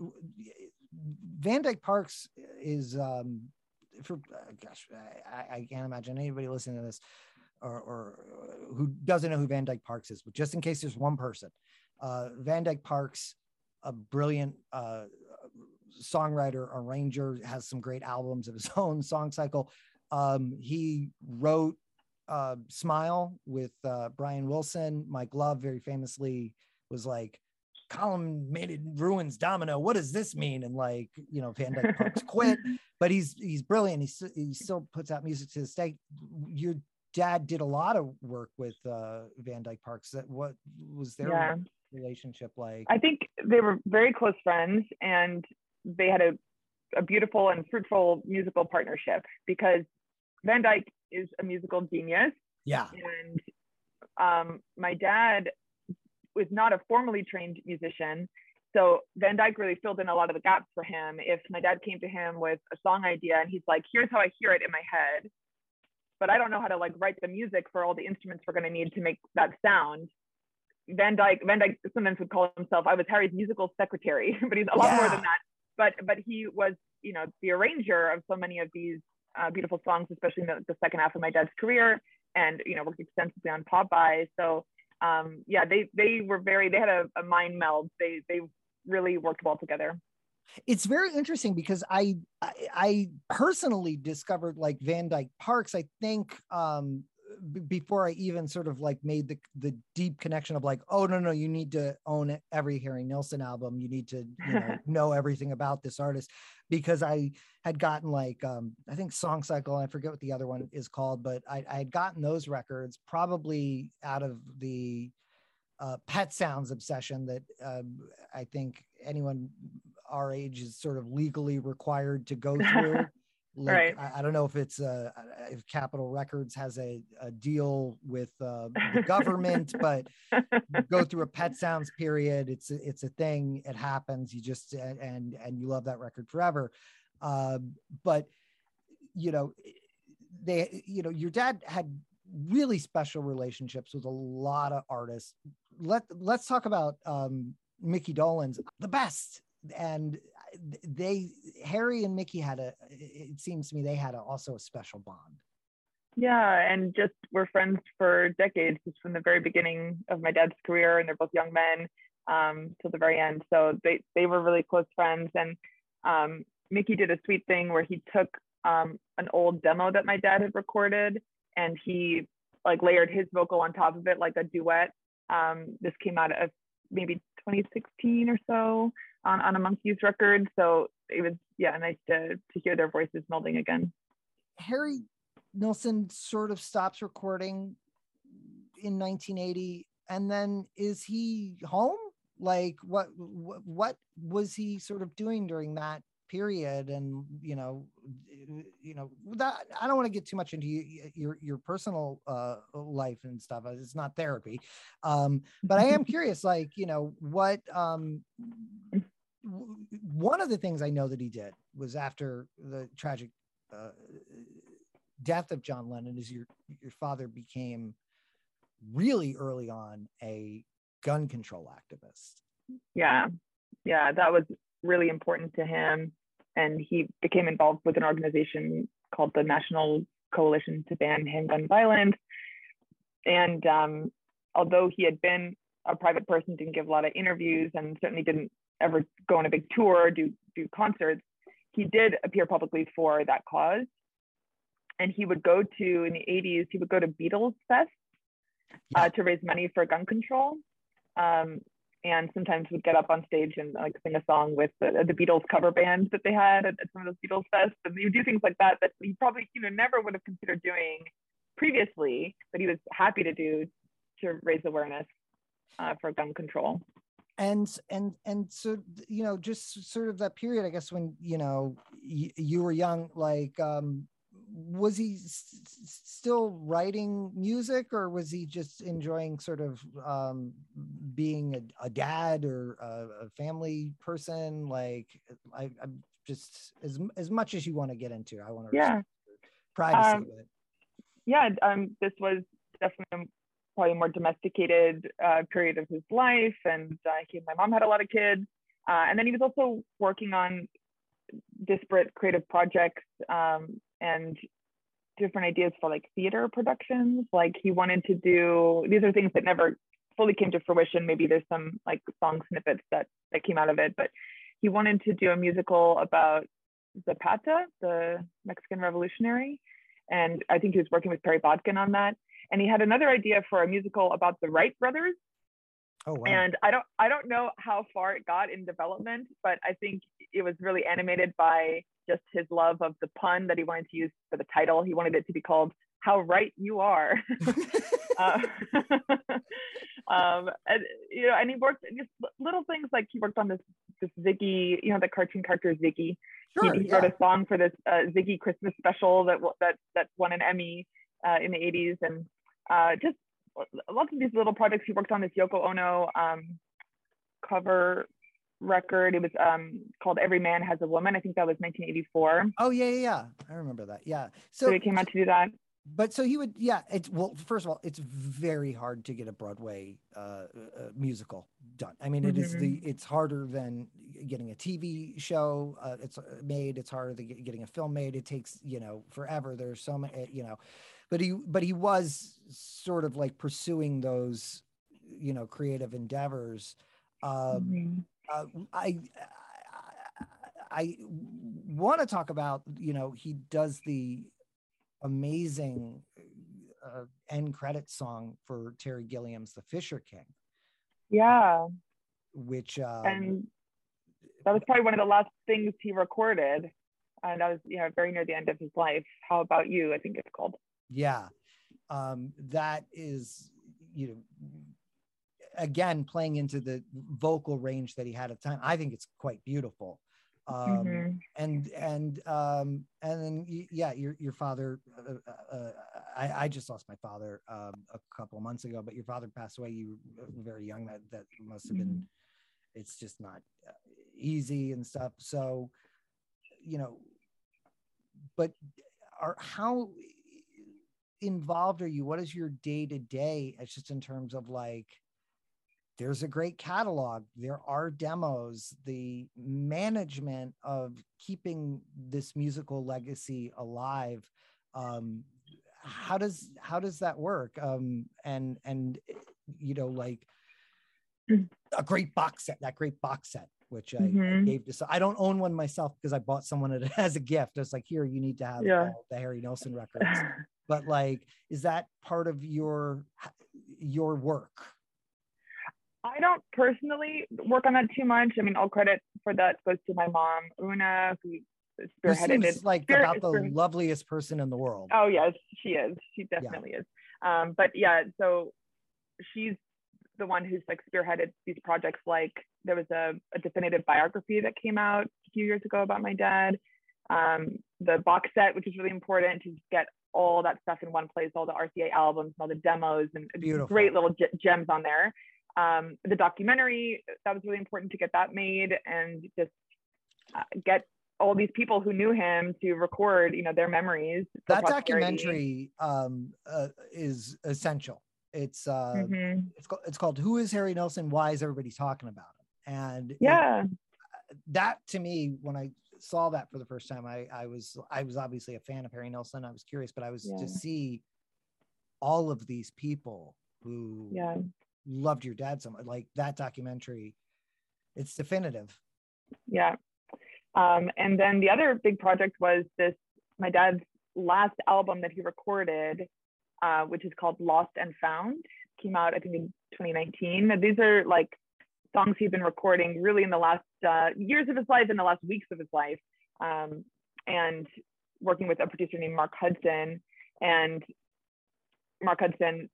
Van Dyke Parks is um, for uh, gosh, I, I can't imagine anybody listening to this or, or uh, who doesn't know who Van Dyke Parks is. But just in case there's one person, uh, Van Dyke Parks, a brilliant uh, songwriter, arranger, has some great albums of his [LAUGHS] own. Song Cycle. Um, he wrote uh, Smile with uh, Brian Wilson. Mike Love very famously was like, columnated ruins domino. What does this mean? And like, you know, Van Dyke Parks [LAUGHS] quit, but he's he's brilliant. He, he still puts out music to this day. Your dad did a lot of work with uh, Van Dyke Parks. That what was their yeah. relationship like? I think they were very close friends, and they had a a beautiful and fruitful musical partnership because Van Dyke is a musical genius. Yeah. And um, my dad was not a formally trained musician. So Van Dyke really filled in a lot of the gaps for him. If my dad came to him with a song idea and he's like, here's how I hear it in my head, but I don't know how to like write the music for all the instruments we're going to need to make that sound. Van Dyke, Van Dyke sometimes would call himself, I was Harry's musical secretary, [LAUGHS] but he's a lot yeah. more than that. But but he was, you know, the arranger of so many of these uh, beautiful songs, especially in the, the, second half of my dad's career, and you know, worked extensively on Popeye. So um, yeah, they they were very they had a, a mind meld. They they really worked well together it's very interesting because I, I, I personally discovered like Van Dyke Parks. I think um, b- before I even sort of like made the the deep connection of like, oh no no, you need to own every Harry Nilsson album. You need to you know, [LAUGHS] know everything about this artist because I had gotten like um, I think Song Cycle. I forget what the other one is called, but I, I had gotten those records probably out of the uh, pet sounds obsession that uh, I think anyone our age is sort of legally required to go [LAUGHS] through. Like, right. I, I, don't know if it's uh, if Capitol Records has a, a deal with uh, the [LAUGHS] government, but go through a Pet [LAUGHS] Sounds period. It's a, it's a thing. It happens. You just and and you love that record forever. Uh, but you know, they you know your dad had really special relationships with a lot of artists. Let let's talk about um, Mickey Dolenz, the best. And they Harry and Mickey had a it seems to me they had a, also a special bond. Yeah, and just we're friends for decades, just from the very beginning of my dad's career, and they're both young men um, till the very end. So they they were really close friends, and um, Mickey did a sweet thing where he took um, an old demo that my dad had recorded, and he like layered his vocal on top of it like a duet. Um, this came out of maybe 2016 or so on, on a Monkees record. So it was, yeah, nice to, to hear their voices melding again. Harry Nilsson sort of stops recording in 1980 and then is he home like what, what what was he sort of doing during that period and you know you know that i don't want to get too much into your your personal uh, life and stuff it's not therapy um but i am [LAUGHS] curious like you know what um one of the things i know that he did was after the tragic uh, death of john lennon is your your father became really early on a gun control activist. Yeah. Yeah that was really important to him. And he became involved with an organization called the National Coalition to Ban Handgun Violence. And um, although he had been a private person, didn't give a lot of interviews, and certainly didn't ever go on a big tour, do do concerts, he did appear publicly for that cause. And he would go to in the 80s, he would go to Beatles Fest uh, to raise money for gun control. Um, and sometimes would get up on stage and like sing a song with the, the Beatles cover band that they had at, at some of those Beatles fests. And he would do things like that that he probably you know never would have considered doing previously, but he was happy to do to raise awareness uh, for gun control. And and and so you know just sort of that period, I guess when you know y- you were young, like um, was he s- still writing music or was he just enjoying sort of um, being a, a, dad or a, a, family person? Like I, am just as as much as you want to get into i want to yeah. privacy um, yeah um, this was definitely probably more domesticated uh, period of his life and uh, he and my mom had a lot of kids uh, and then he was also working on disparate creative projects um, and different ideas for like theater productions. Like he wanted to do these are things that never fully came to fruition. Maybe there's some like song snippets that that came out of it, but he wanted to do a musical about Zapata, the Mexican revolutionary. and I think he was working with Perry Botkin on that. And he had another idea for a musical about the Wright brothers. Oh wow. And I don't I don't know how far it got in development, but I think it was really animated by just his love of the pun that he wanted to use for the title. He wanted it to be called "How Right You Are." [LAUGHS] uh, [LAUGHS] um, and you know, and he worked just little things like he worked on this this Ziggy, you know, the cartoon character Ziggy. sure, he, he yeah. wrote a song for this uh, Ziggy Christmas special that that that won an Emmy uh, in the 80s, and uh, just lots of these little projects. He worked on this Yoko Ono um, cover record. It was um, called Every Man Has a Woman. I think that was 1984. Oh yeah, yeah, yeah. I remember that. Yeah. So, So, he came out to do that. but so he would, yeah. It's well, first of all, it's very hard to get a Broadway uh, uh, musical done. I mean, it is the it's harder than getting a TV show. Uh, it's uh, made. It's harder than getting a film made. It takes you know forever. There's so many, you know, but he but he was sort of like pursuing those, you know, creative endeavors. Um, Mhm. uh, I I, I want to talk about you know he does the amazing uh, end credit song for Terry Gilliam's The Fisher King, Yeah, which um, and that was probably one of the last things he recorded. And that was, you know, very near the end of his life. How about you? I think it's called. Yeah, um, that is you know again playing into the vocal range that he had at the time. I think it's quite beautiful. Um, Mhm. and and um and then yeah your your father uh, uh, uh, I, I just lost my father um a couple months ago but your father passed away you were very young that that must have been it's just not uh, easy and stuff so you know but are how involved are you? What is your day to day it's just in terms of like there's a great catalog. There are demos. The management of keeping this musical legacy alive um how does how does that work? Um and and you know like a great box set that great box set which I, Mhm. gave to so i don't own one myself because i bought someone [LAUGHS] it as a gift. It's like here you need to have Yeah. the harry nilsson records [LAUGHS] but like is that part of your your work I don't personally work on that too much. I mean, all credit for that goes to my mom, Una, who spearheaded it. seems like Spirit- about the spirit- loveliest person in the world. Oh yes, she is. She definitely is. Um, but yeah, so she's the one who's like spearheaded these projects. Like there was a, a definitive biography that came out a few years ago about my dad. Um, the box set, which is really important to get all that stuff in one place, all the RCA albums, all the demos, and Beautiful. great little ge- gems on there. Um, the documentary that was really important to get that made and just uh, get all these people who knew him to record, you know, their memories. that documentary um, uh, is essential. It's uh, Mhm. it's called it's called Who is Harry Nilsson? Why is everybody talking about him? And it- Yeah. that to me, when I saw that for the first time, I I was I was obviously a fan of Harry Nilsson. I was curious, but I was Yeah. to see all of these people who Yeah. loved your dad so much. Like that documentary, it's definitive. Yeah. Um, and then the other big project was this my dad's last album that he recorded, uh, which is called Lost and Found, came out I think in 2019. And These are like songs he'd been recording really in the last uh, years of his life, in the last weeks of his life, um, and working with a producer named Mark Hudson. And Mark Hudson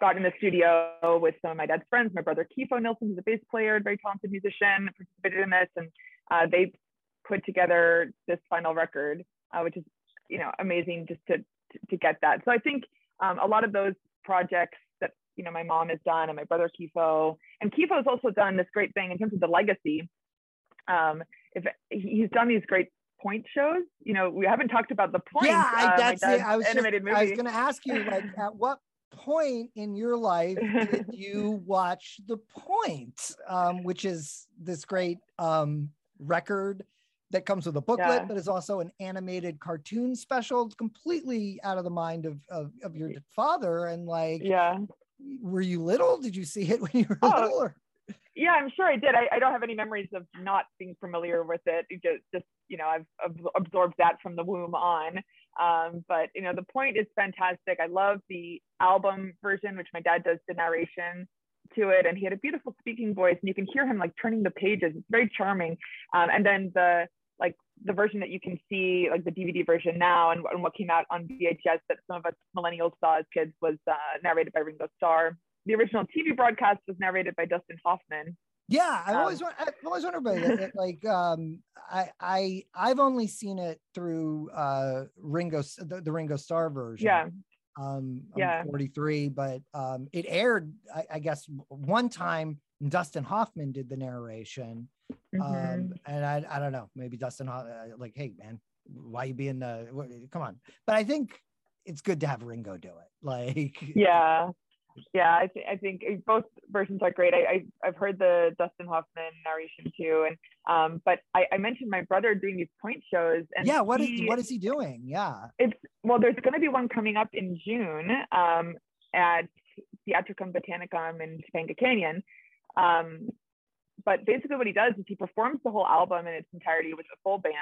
got in the studio with some of my dad's friends, my brother Kiefo Nilsson, who's a bass player, very talented musician, participated in this, and uh, they put together this final record, uh, which is you know amazing just to to get that. So I think um, a lot of those projects you know my mom has done and my brother Kiefo, and Kiefo has also done this great thing in terms of the legacy. Um, if he's done these great point shows, you know, we haven't talked about the point. yeah, uh, I, that's it. I was just, animated movie. I was going to ask you, like, [LAUGHS] at what point in your life did [LAUGHS] you watch The Point, um, which is this great um, record that comes with a booklet, Yeah. but is also an animated cartoon special, It's completely out of the mind of of, of your father. And like, yeah. Were you little? Did you see it when you were Oh, little? Or? yeah, I'm sure I did. I, I don't have any memories of not being familiar with it. it just, just, you know, I've, I've, absorbed that from the womb on. Um, but you know, the point is fantastic. I love the album version, which my dad does the narration to it, and he had a beautiful speaking voice, and you can hear him like turning the pages. It's very charming. Um, and then the like the version that you can see, like the DVD version now, and, and what came out on VHS that some of us millennials saw as kids was uh, narrated by Ringo Starr the original TV broadcast was narrated by Dustin Hoffman. Yeah, I always um, I always wonder about it. Like, um, I I I've only seen it through uh Ringo the, the Ringo Starr version. Yeah. Um, yeah. 43, but um, it aired, I, I, guess, one time. Dustin Hoffman did the narration, um, mm-hmm. um, and I I don't know, maybe Dustin uh, like, hey man, why you being the come on? But I think it's good to have Ringo do it. [LAUGHS] Like, yeah, yeah, I, th- I think both versions are great. I, I have heard the Dustin Hoffman narration too, and um, but I, I mentioned my brother doing these point shows, and yeah, what he, is what is he doing? Yeah, it's well, there's going to be one coming up in June um, at Theatricum Botanicum in Topanga Canyon. Um, but basically, what he does is he performs the whole album in its entirety with a full band,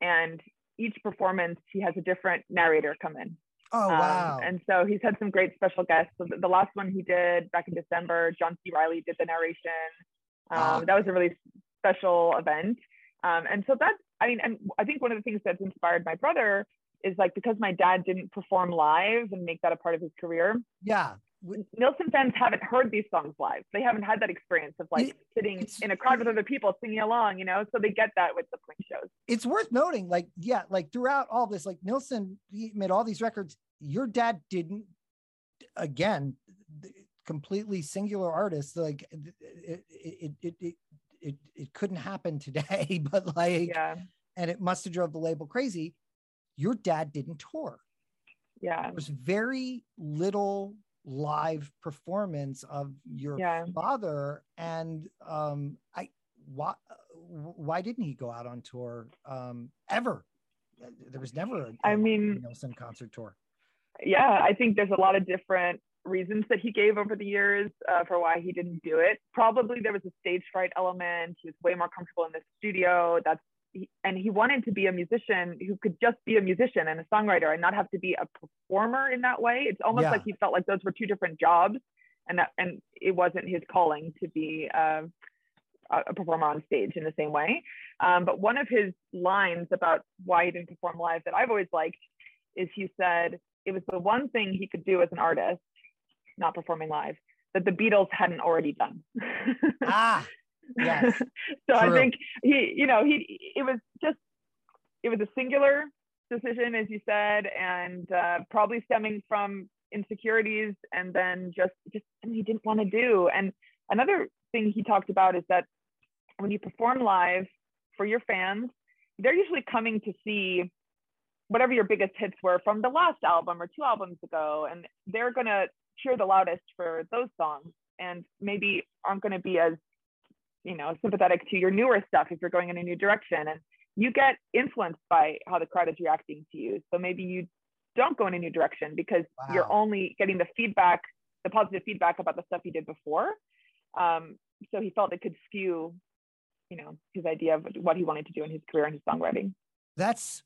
and each performance he has a different narrator come in. Oh um, wow! Um, and so he's had some great special guests. So the, the, last one he did back in December, John C. Reilly did the narration. Um, ah. That was a really special event. Um, and so that I mean, and I think one of the things that's inspired my brother is like because my dad didn't perform live and make that a part of his career. Yeah. Nilsson fans haven't heard these songs live. They haven't had that experience of like it, sitting in a crowd with other people singing along, you know. So they get that with the point shows. It's worth noting, like, yeah, like throughout all this, like Nilsson made all these records. Your dad didn't. Again, completely singular artist. Like it, it, it, it, it, it couldn't happen today, [LAUGHS] but like, yeah. and it must have drove the label crazy. Your dad didn't tour. Yeah, there was very little live performance of your yeah. father. And um i why why didn't he go out on tour um ever? There was never a, I mean Nilsson concert tour. Yeah i think there's a lot of different reasons that he gave over the years uh, for why he didn't do it. Probably there was a stage fright element. He was way more comfortable in the studio. That's and he wanted to be a musician who could just be a musician and a songwriter and not have to be a performer in that way. It's almost yeah. like he felt like those were two different jobs, and that and it wasn't his calling to be uh, a performer on stage in the same way. Um, but one of his lines about why he didn't perform live that I've always liked is he said it was the one thing he could do as an artist, not performing live, that the Beatles hadn't already done. [LAUGHS] ah, Yes. [LAUGHS] so True. I think he, you know, he it was just it was a singular decision, as you said, and uh, probably stemming from insecurities, and then just just he didn't want to do. And another thing he talked about is that when you perform live for your fans, they're usually coming to see whatever your biggest hits were from the last album or two albums ago, and they're gonna cheer the loudest for those songs and maybe aren't going to be as you know sympathetic to your newer stuff if you're going in a new direction and you get influenced by how the crowd is reacting to you. So maybe you don't go in a new direction because wow. you're only getting the feedback the positive feedback about the stuff you did before. Um, so he felt it could skew you know his idea of what he wanted to do in his career and his songwriting. That's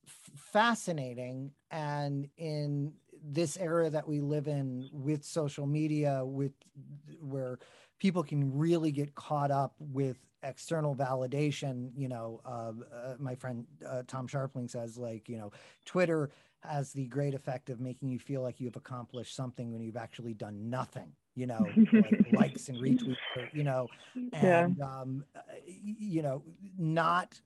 fascinating. And in this era that we live in with social media with where people can really get caught up with external validation you know uh, uh, my friend uh, tom scharpling says like you know twitter has the great effect of making you feel like you've accomplished something when you've actually done nothing you know like [LAUGHS] likes and retweets you know and yeah. um, you know not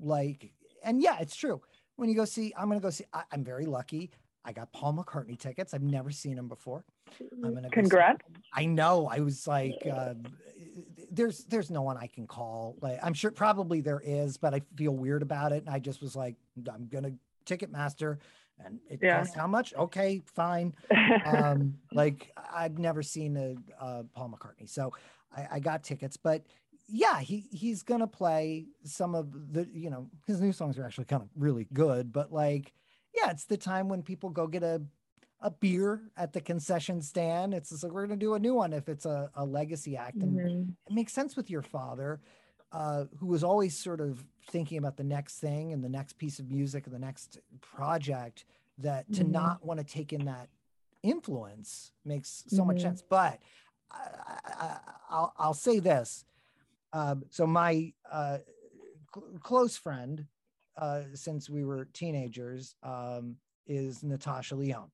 like and yeah it's true when you go see i'm gonna go see I, i'm very lucky I got Paul McCartney tickets. I've never seen him before. I'm gonna congrats. I know. I was like, uh, there's there's no one I can call. Like I'm sure probably there is, but I feel weird about it. And I just was like, I'm gonna Ticketmaster, and it yeah. costs how much? Okay, fine. um, [LAUGHS] like I've never seen a, a Paul McCartney, so I, I got tickets, but yeah, he he's gonna play some of the you know his new songs are actually kind of really good, but like yeah, it's the time when people go get a a beer at the concession stand. It's just like we're gonna do a new one if it's a, a legacy act, and Mhm. it makes sense with your father, uh, who was always sort of thinking about the next thing and the next piece of music and the next project. That to Mhm. not want to take in that influence makes so much Mhm. sense. But I, I, I'll I'll say this. Um, so my uh, cl- close friend uh, since we were teenagers um, is Natasha Lyonne,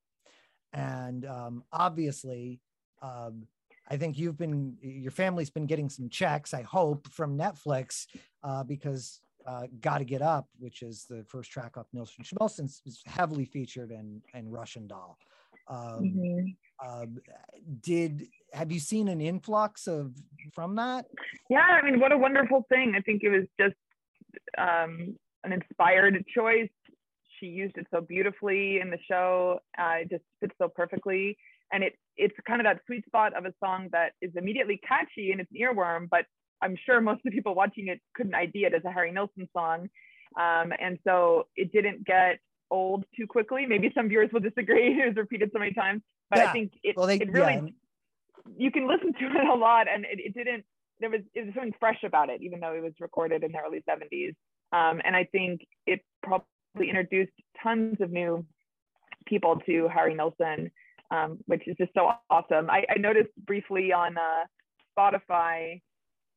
and um, obviously, um, I think you've been your family's been getting some checks. I hope from Netflix uh, because uh, "Got to Get Up," which is the first track off Nilsson Schmilsson, is heavily featured in in Russian Doll. Um, Mhm. um, did have you seen an influx of from that? Yeah, I mean, what a wonderful thing. I think it was just um, an inspired choice. She used it so beautifully in the show. Uh, it just fits so perfectly. And it it's kind of that sweet spot of a song that is immediately catchy and it's an earworm, but I'm sure most of the people watching it couldn't ID it as a Harry Nilsson song. Um, and so it didn't get old too quickly. Maybe some viewers will disagree. [LAUGHS] It was repeated so many times, but Yeah. I think it, Well, they it really yeah, you can listen to it a lot and it, it didn't there was it was something fresh about it even though it was recorded in the early 70s um, and i think it probably introduced tons of new people to harry nilsson um, which is just so awesome. I, I noticed briefly on uh, spotify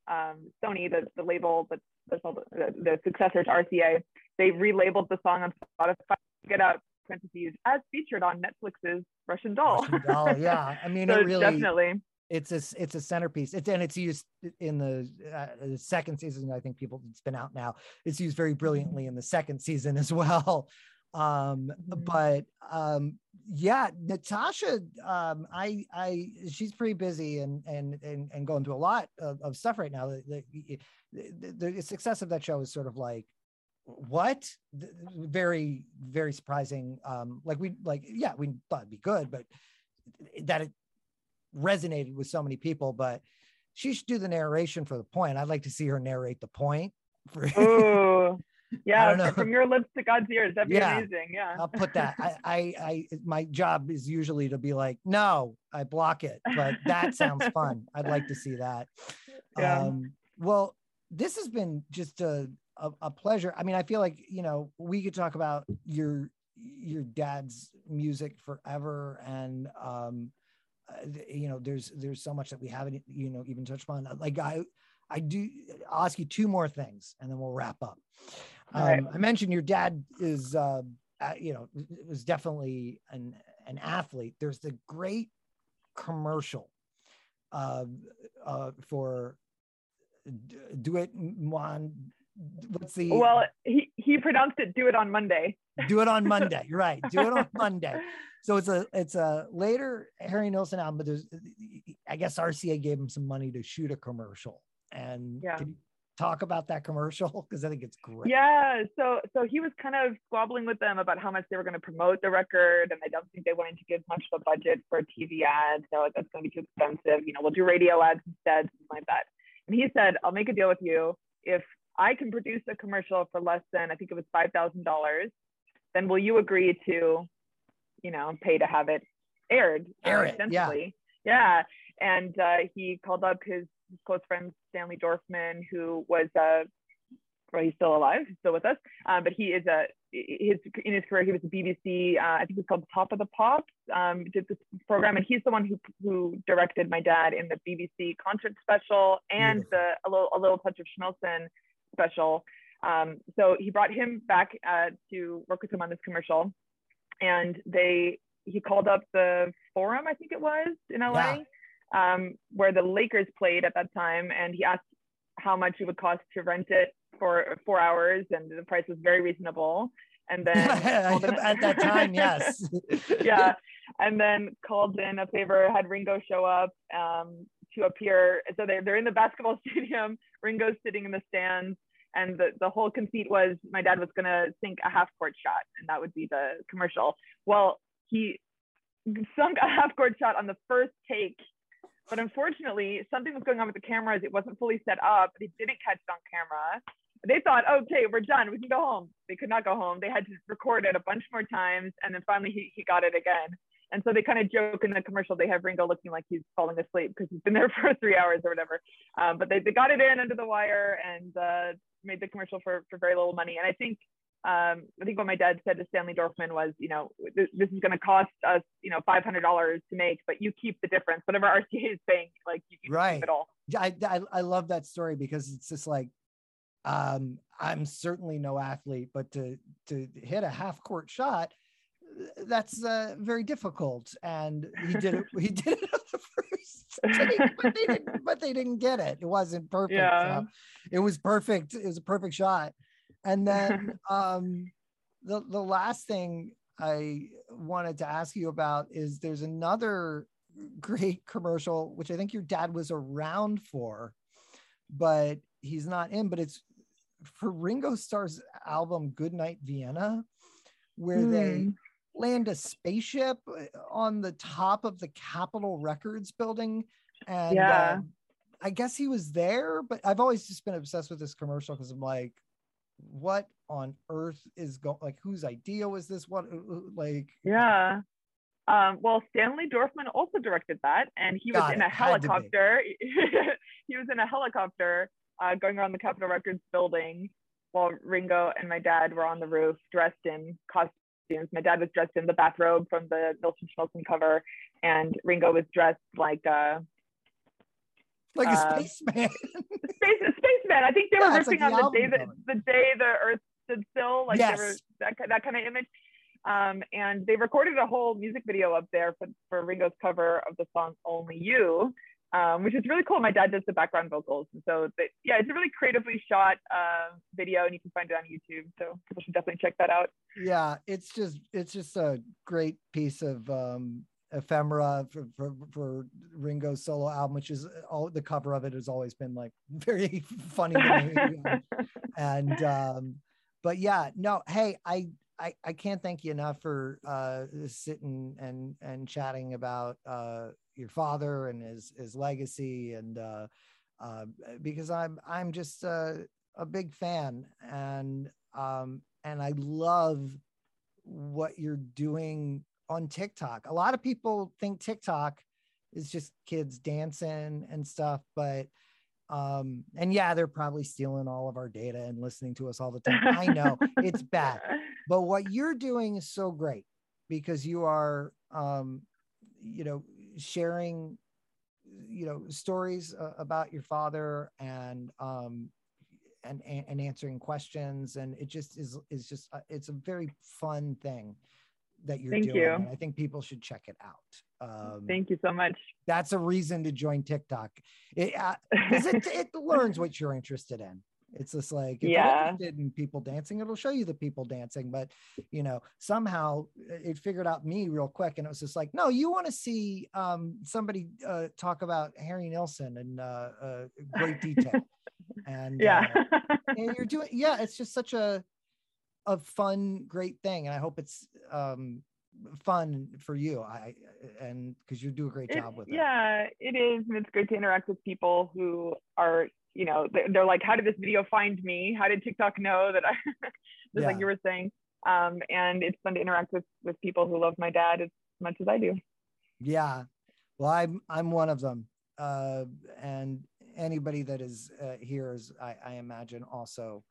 um, sony the, the label that the, the successor to rca they relabeled the song on spotify get out parentheses as featured on netflix's russian doll. Russian Doll, yeah. I mean, [LAUGHS] so it really definitely it's a it's a centerpiece. It's and it's used in the, uh, the second season. I think people it's been out now. It's used very brilliantly in the second season as [LAUGHS] well. Um, Mhm. but um, yeah, Natasha, um, I I she's pretty busy and and and, and going through a lot of, of stuff right now. The, the, the, success of that show is sort of like what very very surprising um like we like yeah we thought it'd be good but that it resonated with so many people but she should do the narration for the point i'd like to see her narrate the point for [LAUGHS] Ooh, yeah, from your lips to God's ears. That'd be Yeah. amazing. Yeah. i'll put that I, I i my job is usually to be like no i block it but that sounds [LAUGHS] fun i'd like to see that Yeah. um well this has been just a, a a pleasure i mean i feel like you know we could talk about your your dad's music forever and um uh, you know there's there's so much that we haven't you know even touched upon like i i do i'll ask you two more things and then we'll wrap up um, right. i mentioned your dad is uh, uh you know was definitely an an athlete there's the great commercial uh, uh for do it one what's the Well, he, he pronounced it do it on Monday. Do it on monday right do it on [LAUGHS] monday so it's a it's a later harry nilsson album but there's i guess rca gave him some money to shoot a commercial and Yeah. can you talk about that commercial [LAUGHS] because i think it's great Yeah, so so he was kind of squabbling with them about how much they were going to promote the record, and I don't think they wanted to give much of a budget for a TV ad. So that's going to be too expensive. You know, we'll do radio ads instead, something like that. And he said, "I'll make a deal with you if I can produce a commercial for less than I think it was five thousand dollars. Then will you agree to, you know, pay to have it aired uh, Air it, yeah. Yeah. And uh, he called up his, his close friend Stanley Dorfman, who was uh, well, he's still alive, he's still with us. Um, but he is a his in his career he was a BBC. Uh, I think it was called Top of the Pops. Um, did this program, and he's the one who who directed my dad in the BBC concert special and Beautiful. the a little a little touch of Schmilsson special. Um, so he brought him back uh, to work with him on this commercial, and they he called up the Forum, I think it was in LA, um, where the Lakers played at that time, and he asked how much it would cost to rent it for four hours, and the price was very reasonable. And [LAUGHS] then at that time yes [LAUGHS] [LAUGHS] yeah, and then called in a favor, had Ringo show up um, to appear. So they're, they're in the basketball stadium. Ringo's sitting in the stands. And the, the whole conceit was my dad was going to sink a half court shot, and that would be the commercial. Well, he sunk a half court shot on the first take. But unfortunately, something was going on with the cameras. It wasn't fully set up. They didn't catch it on camera. They thought, okay, we're done. We can go home. They could not go home. They had to record it a bunch more times. And then finally, he, he got it again. And so they kind of joke in the commercial, they have Ringo looking like he's falling asleep because he's been there [LAUGHS] for three hours or whatever. Um, but they, they got it in under the wire and uh, made the commercial for, for very little money. And I think um, I think what my dad said to Stanley Dorfman was, you know, this, this is going to cost us, you know, five hundred dollars to make, but you keep the difference. Whatever [LAUGHS] RCA is paying, like you, you right. keep it all. I, I I love that story because it's just like, um, I'm certainly no athlete, but to to hit a half court shot, that's uh, very difficult. And he [LAUGHS] did it. he did it on the first, but they, didn't, [LAUGHS] but they didn't get it. It wasn't perfect. Yeah. So it was perfect. It was a perfect shot. And then [LAUGHS] um, the the last thing I wanted to ask you about is there's another great commercial which I think your dad was around for, but he's not in. But it's for Ringo Starr's album Goodnight Vienna, where they Hmm. Land a spaceship uh, on the top of the Capitol Records building, and Yeah. um, I guess he was there. But I've always just been obsessed with this commercial because I'm like, what on earth is going? Like, whose idea was this? What uh, uh, like? Yeah. Um, well, Stanley Dorfman also directed that, and he was in it. a Had to be. helicopter. [LAUGHS] he was in a helicopter uh, going around the Capitol Records building while Ringo and my dad were on the roof dressed in costumes. My dad was dressed in the bathrobe from the Nilsson Schmilsson cover, and Ringo was dressed like uh, Like a Uh, spaceman. [LAUGHS] space spaceman. I think they were Yeah, it's like riffing the on the day that cover. the day the Earth stood still, like they were that that kind of image. Um, and they recorded a whole music video up there for, for Ringo's cover of the song "Only You," um, which is really cool. My dad does the background vocals, and so they, yeah, it's a really creatively shot uh, video, and you can find it on YouTube. So people should definitely check that out. yeah, it's just it's just a great piece of um ephemera for, for, for Ringo's solo album, which is all the cover of it has always been like [LAUGHS] very funny [LAUGHS] and um but yeah no hey i i, I can't thank you enough for uh sitting and and chatting about uh your father and his his legacy and uh uh because i'm i'm just uh, a big fan and um and i love what you're doing on tiktok. A lot of people think tiktok is just kids dancing and stuff but um and yeah they're probably stealing all of our data and listening to us all the time. I know it's bad. [LAUGHS] But what you're doing is so great because you are um you know sharing you know stories uh, about your father and um and, and answering questions and it just is is just uh, it's a very fun thing that you're Thank doing you. and i think people should check it out um Thank you so much. that's a reason to join tiktok it uh, it, it [LAUGHS] learns what you're interested in it's just like if Yeah. you're interested in people dancing it'll show you the people dancing but you know somehow it figured out me real quick and it was just like no you want to see um somebody uh talk about harry nilsson in uh, uh great detail [LAUGHS] and yeah. uh, [LAUGHS] and you're doing yeah it's just such a a fun great thing and i hope it's um fun for you i and because you do a great It- job with it yeah, it is, and it's great to interact with people who are, you know, they're, like, "How did this video find me? How did TikTok know that I?" [LAUGHS] just Yeah. like you were saying, um, and it's fun to interact with with people who love my dad as much as I do. Yeah. Well, I'm I'm one of them. Uh, and anybody that is uh, here is, I, I imagine, also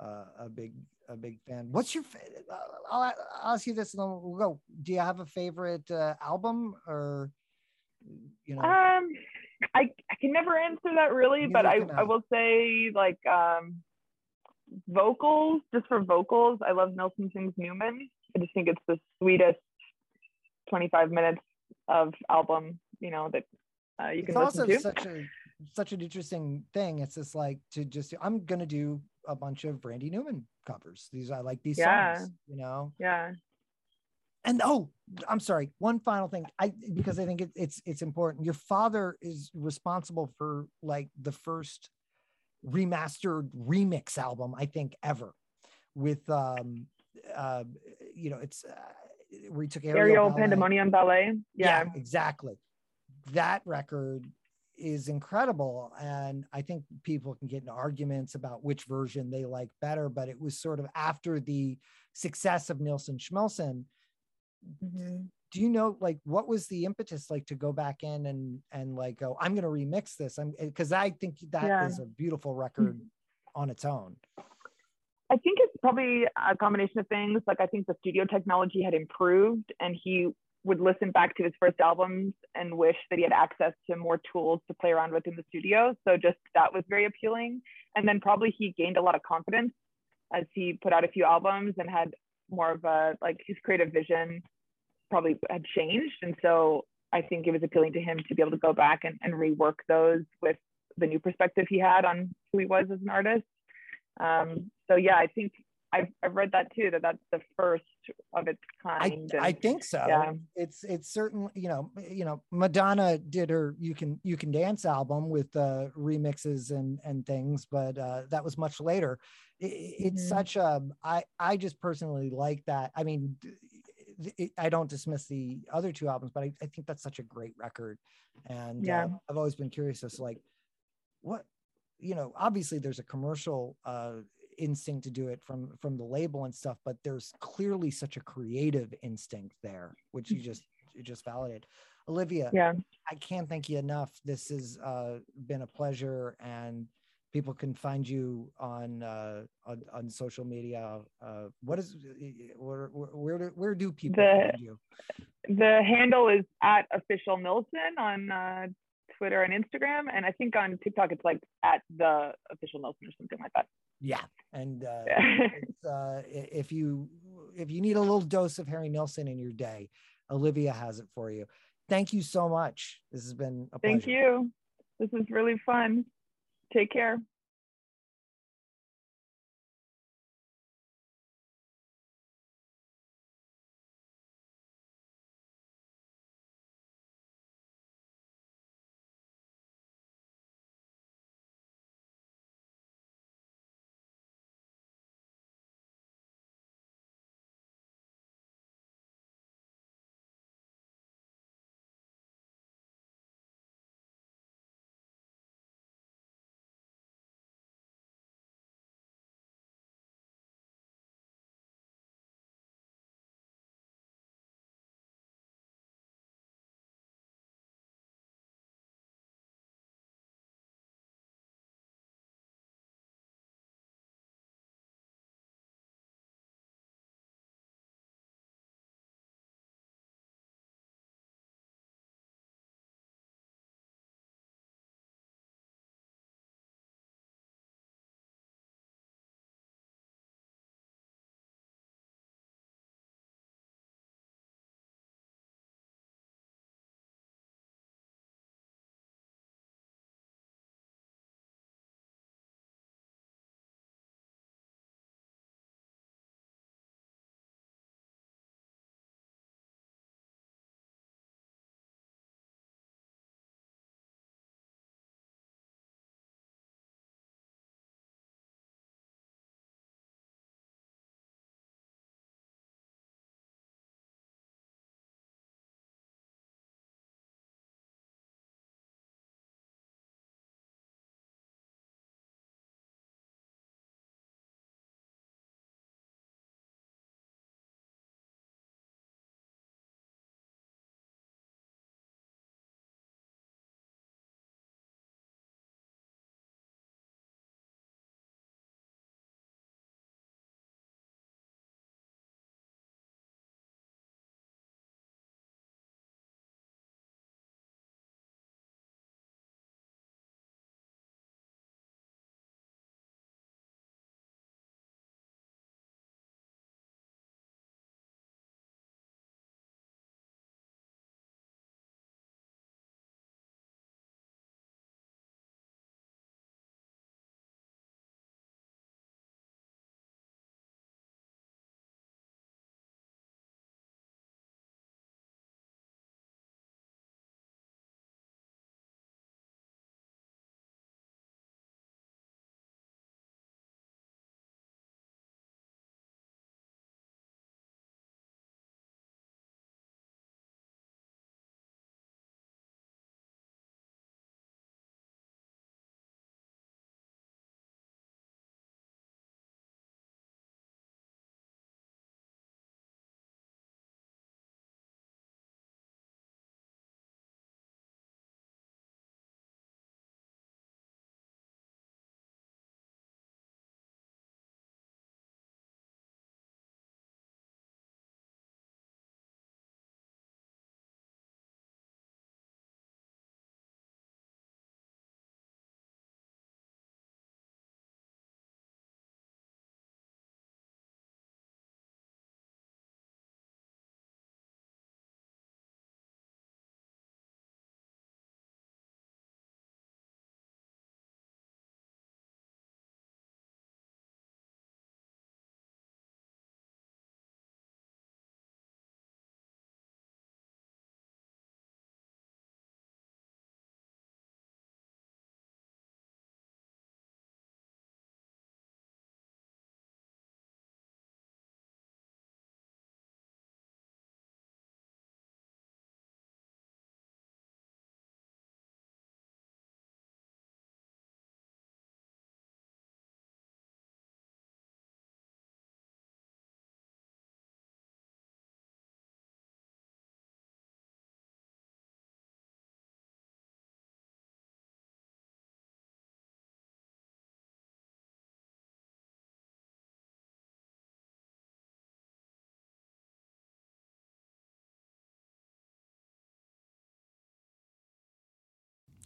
uh, a big a big fan. What's your? Uh, I'll, I'll ask you this, and then we'll go. Do you have a favorite uh, album, or you know? Um, I I can never answer that really, but I I will say like um, vocals, just for vocals, I love Nilsson Sings Newman. I just think it's the sweetest 25 minutes of album, you know, that uh, you it's can listen to. such a such an interesting thing. It's just like to just I'm gonna do a bunch of Randy Newman covers. These I like these Yeah. songs, you know. yeah. And oh i'm sorry one final thing i because i think it, it's it's important your father is responsible for like the first remastered remix album i think ever with um uh you know it's uh, where he took Aerial Aerial Ballet. Pandemonium Ballet. yeah. Yeah. exactly that record is incredible and i think people can get into arguments about which version they like better but it was sort of after the success of Nilsson Schmilsson Mhm. do you know like what was the impetus like to go back in and and like go i'm going to remix this i'm because i think that Yeah. is a beautiful record on its own I think it's probably a combination of things. Like I think the studio technology had improved, and he would listen back to his first albums and wish that he had access to more tools to play around with in the studio. So just that was very appealing. And then probably he gained a lot of confidence as he put out a few albums and had more of a like his creative vision probably had changed. And so I think it was appealing to him to be able to go back and, and rework those with the new perspective he had on who he was as an artist. Um, so yeah, I think I've, I've read that too, that that's the first of its kind. I and- think so. yeah. It's it's certainly you know you know Madonna did her you can you can dance album with uh, remixes and and things, but uh, that was much later. I- I- it's Mhm. such a I I just personally like that. I mean, it, I don't dismiss the other two albums, but I, I think that's such a great record, and Yeah. uh, I've always been curious as to like what you know. Obviously, there's a commercial. Uh, instinct to do it from from the label and stuff but there's clearly such a creative instinct there which you just you just validated olivia yeah. i can't thank you enough this has uh, been a pleasure and people can find you on uh on, on social media uh what is where where, where do, where do people The- find you The handle is at official Nilsson on uh, Twitter and Instagram. And I think on TikTok, it's like at the official Nilsson or something like that. yeah and uh Yeah. [LAUGHS] uh, if you if you need a little dose of Harry Nilsson in your day, Olivia has it for you. Thank you so much. This has been a pleasure. Thank you. This is really fun. Take care.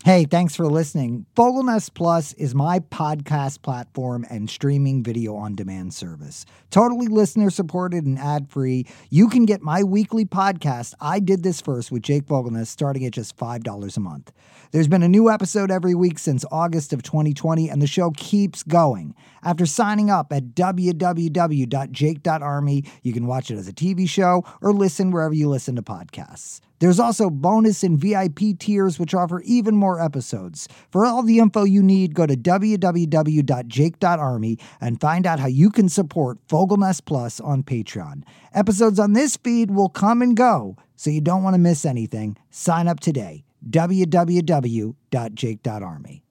Hey, thanks for listening. Fogelnest Plus is my podcast platform and streaming video on demand service. Totally listener supported and ad free. You can get my weekly podcast, I Did This First with Jake Fogelnest, starting at just $5 a month. There's been a new episode every week since August of 2020, and the show keeps going. After signing up at www.jake.army, you can watch it as a TV show or listen wherever you listen to podcasts. There's also bonus and VIP tiers, which offer even more episodes. For all the info you need, go to www.jake.army and find out how you can support Fogelnest Plus on Patreon. Episodes on this feed will come and go, so you don't want to miss anything. Sign up today www.jake.army.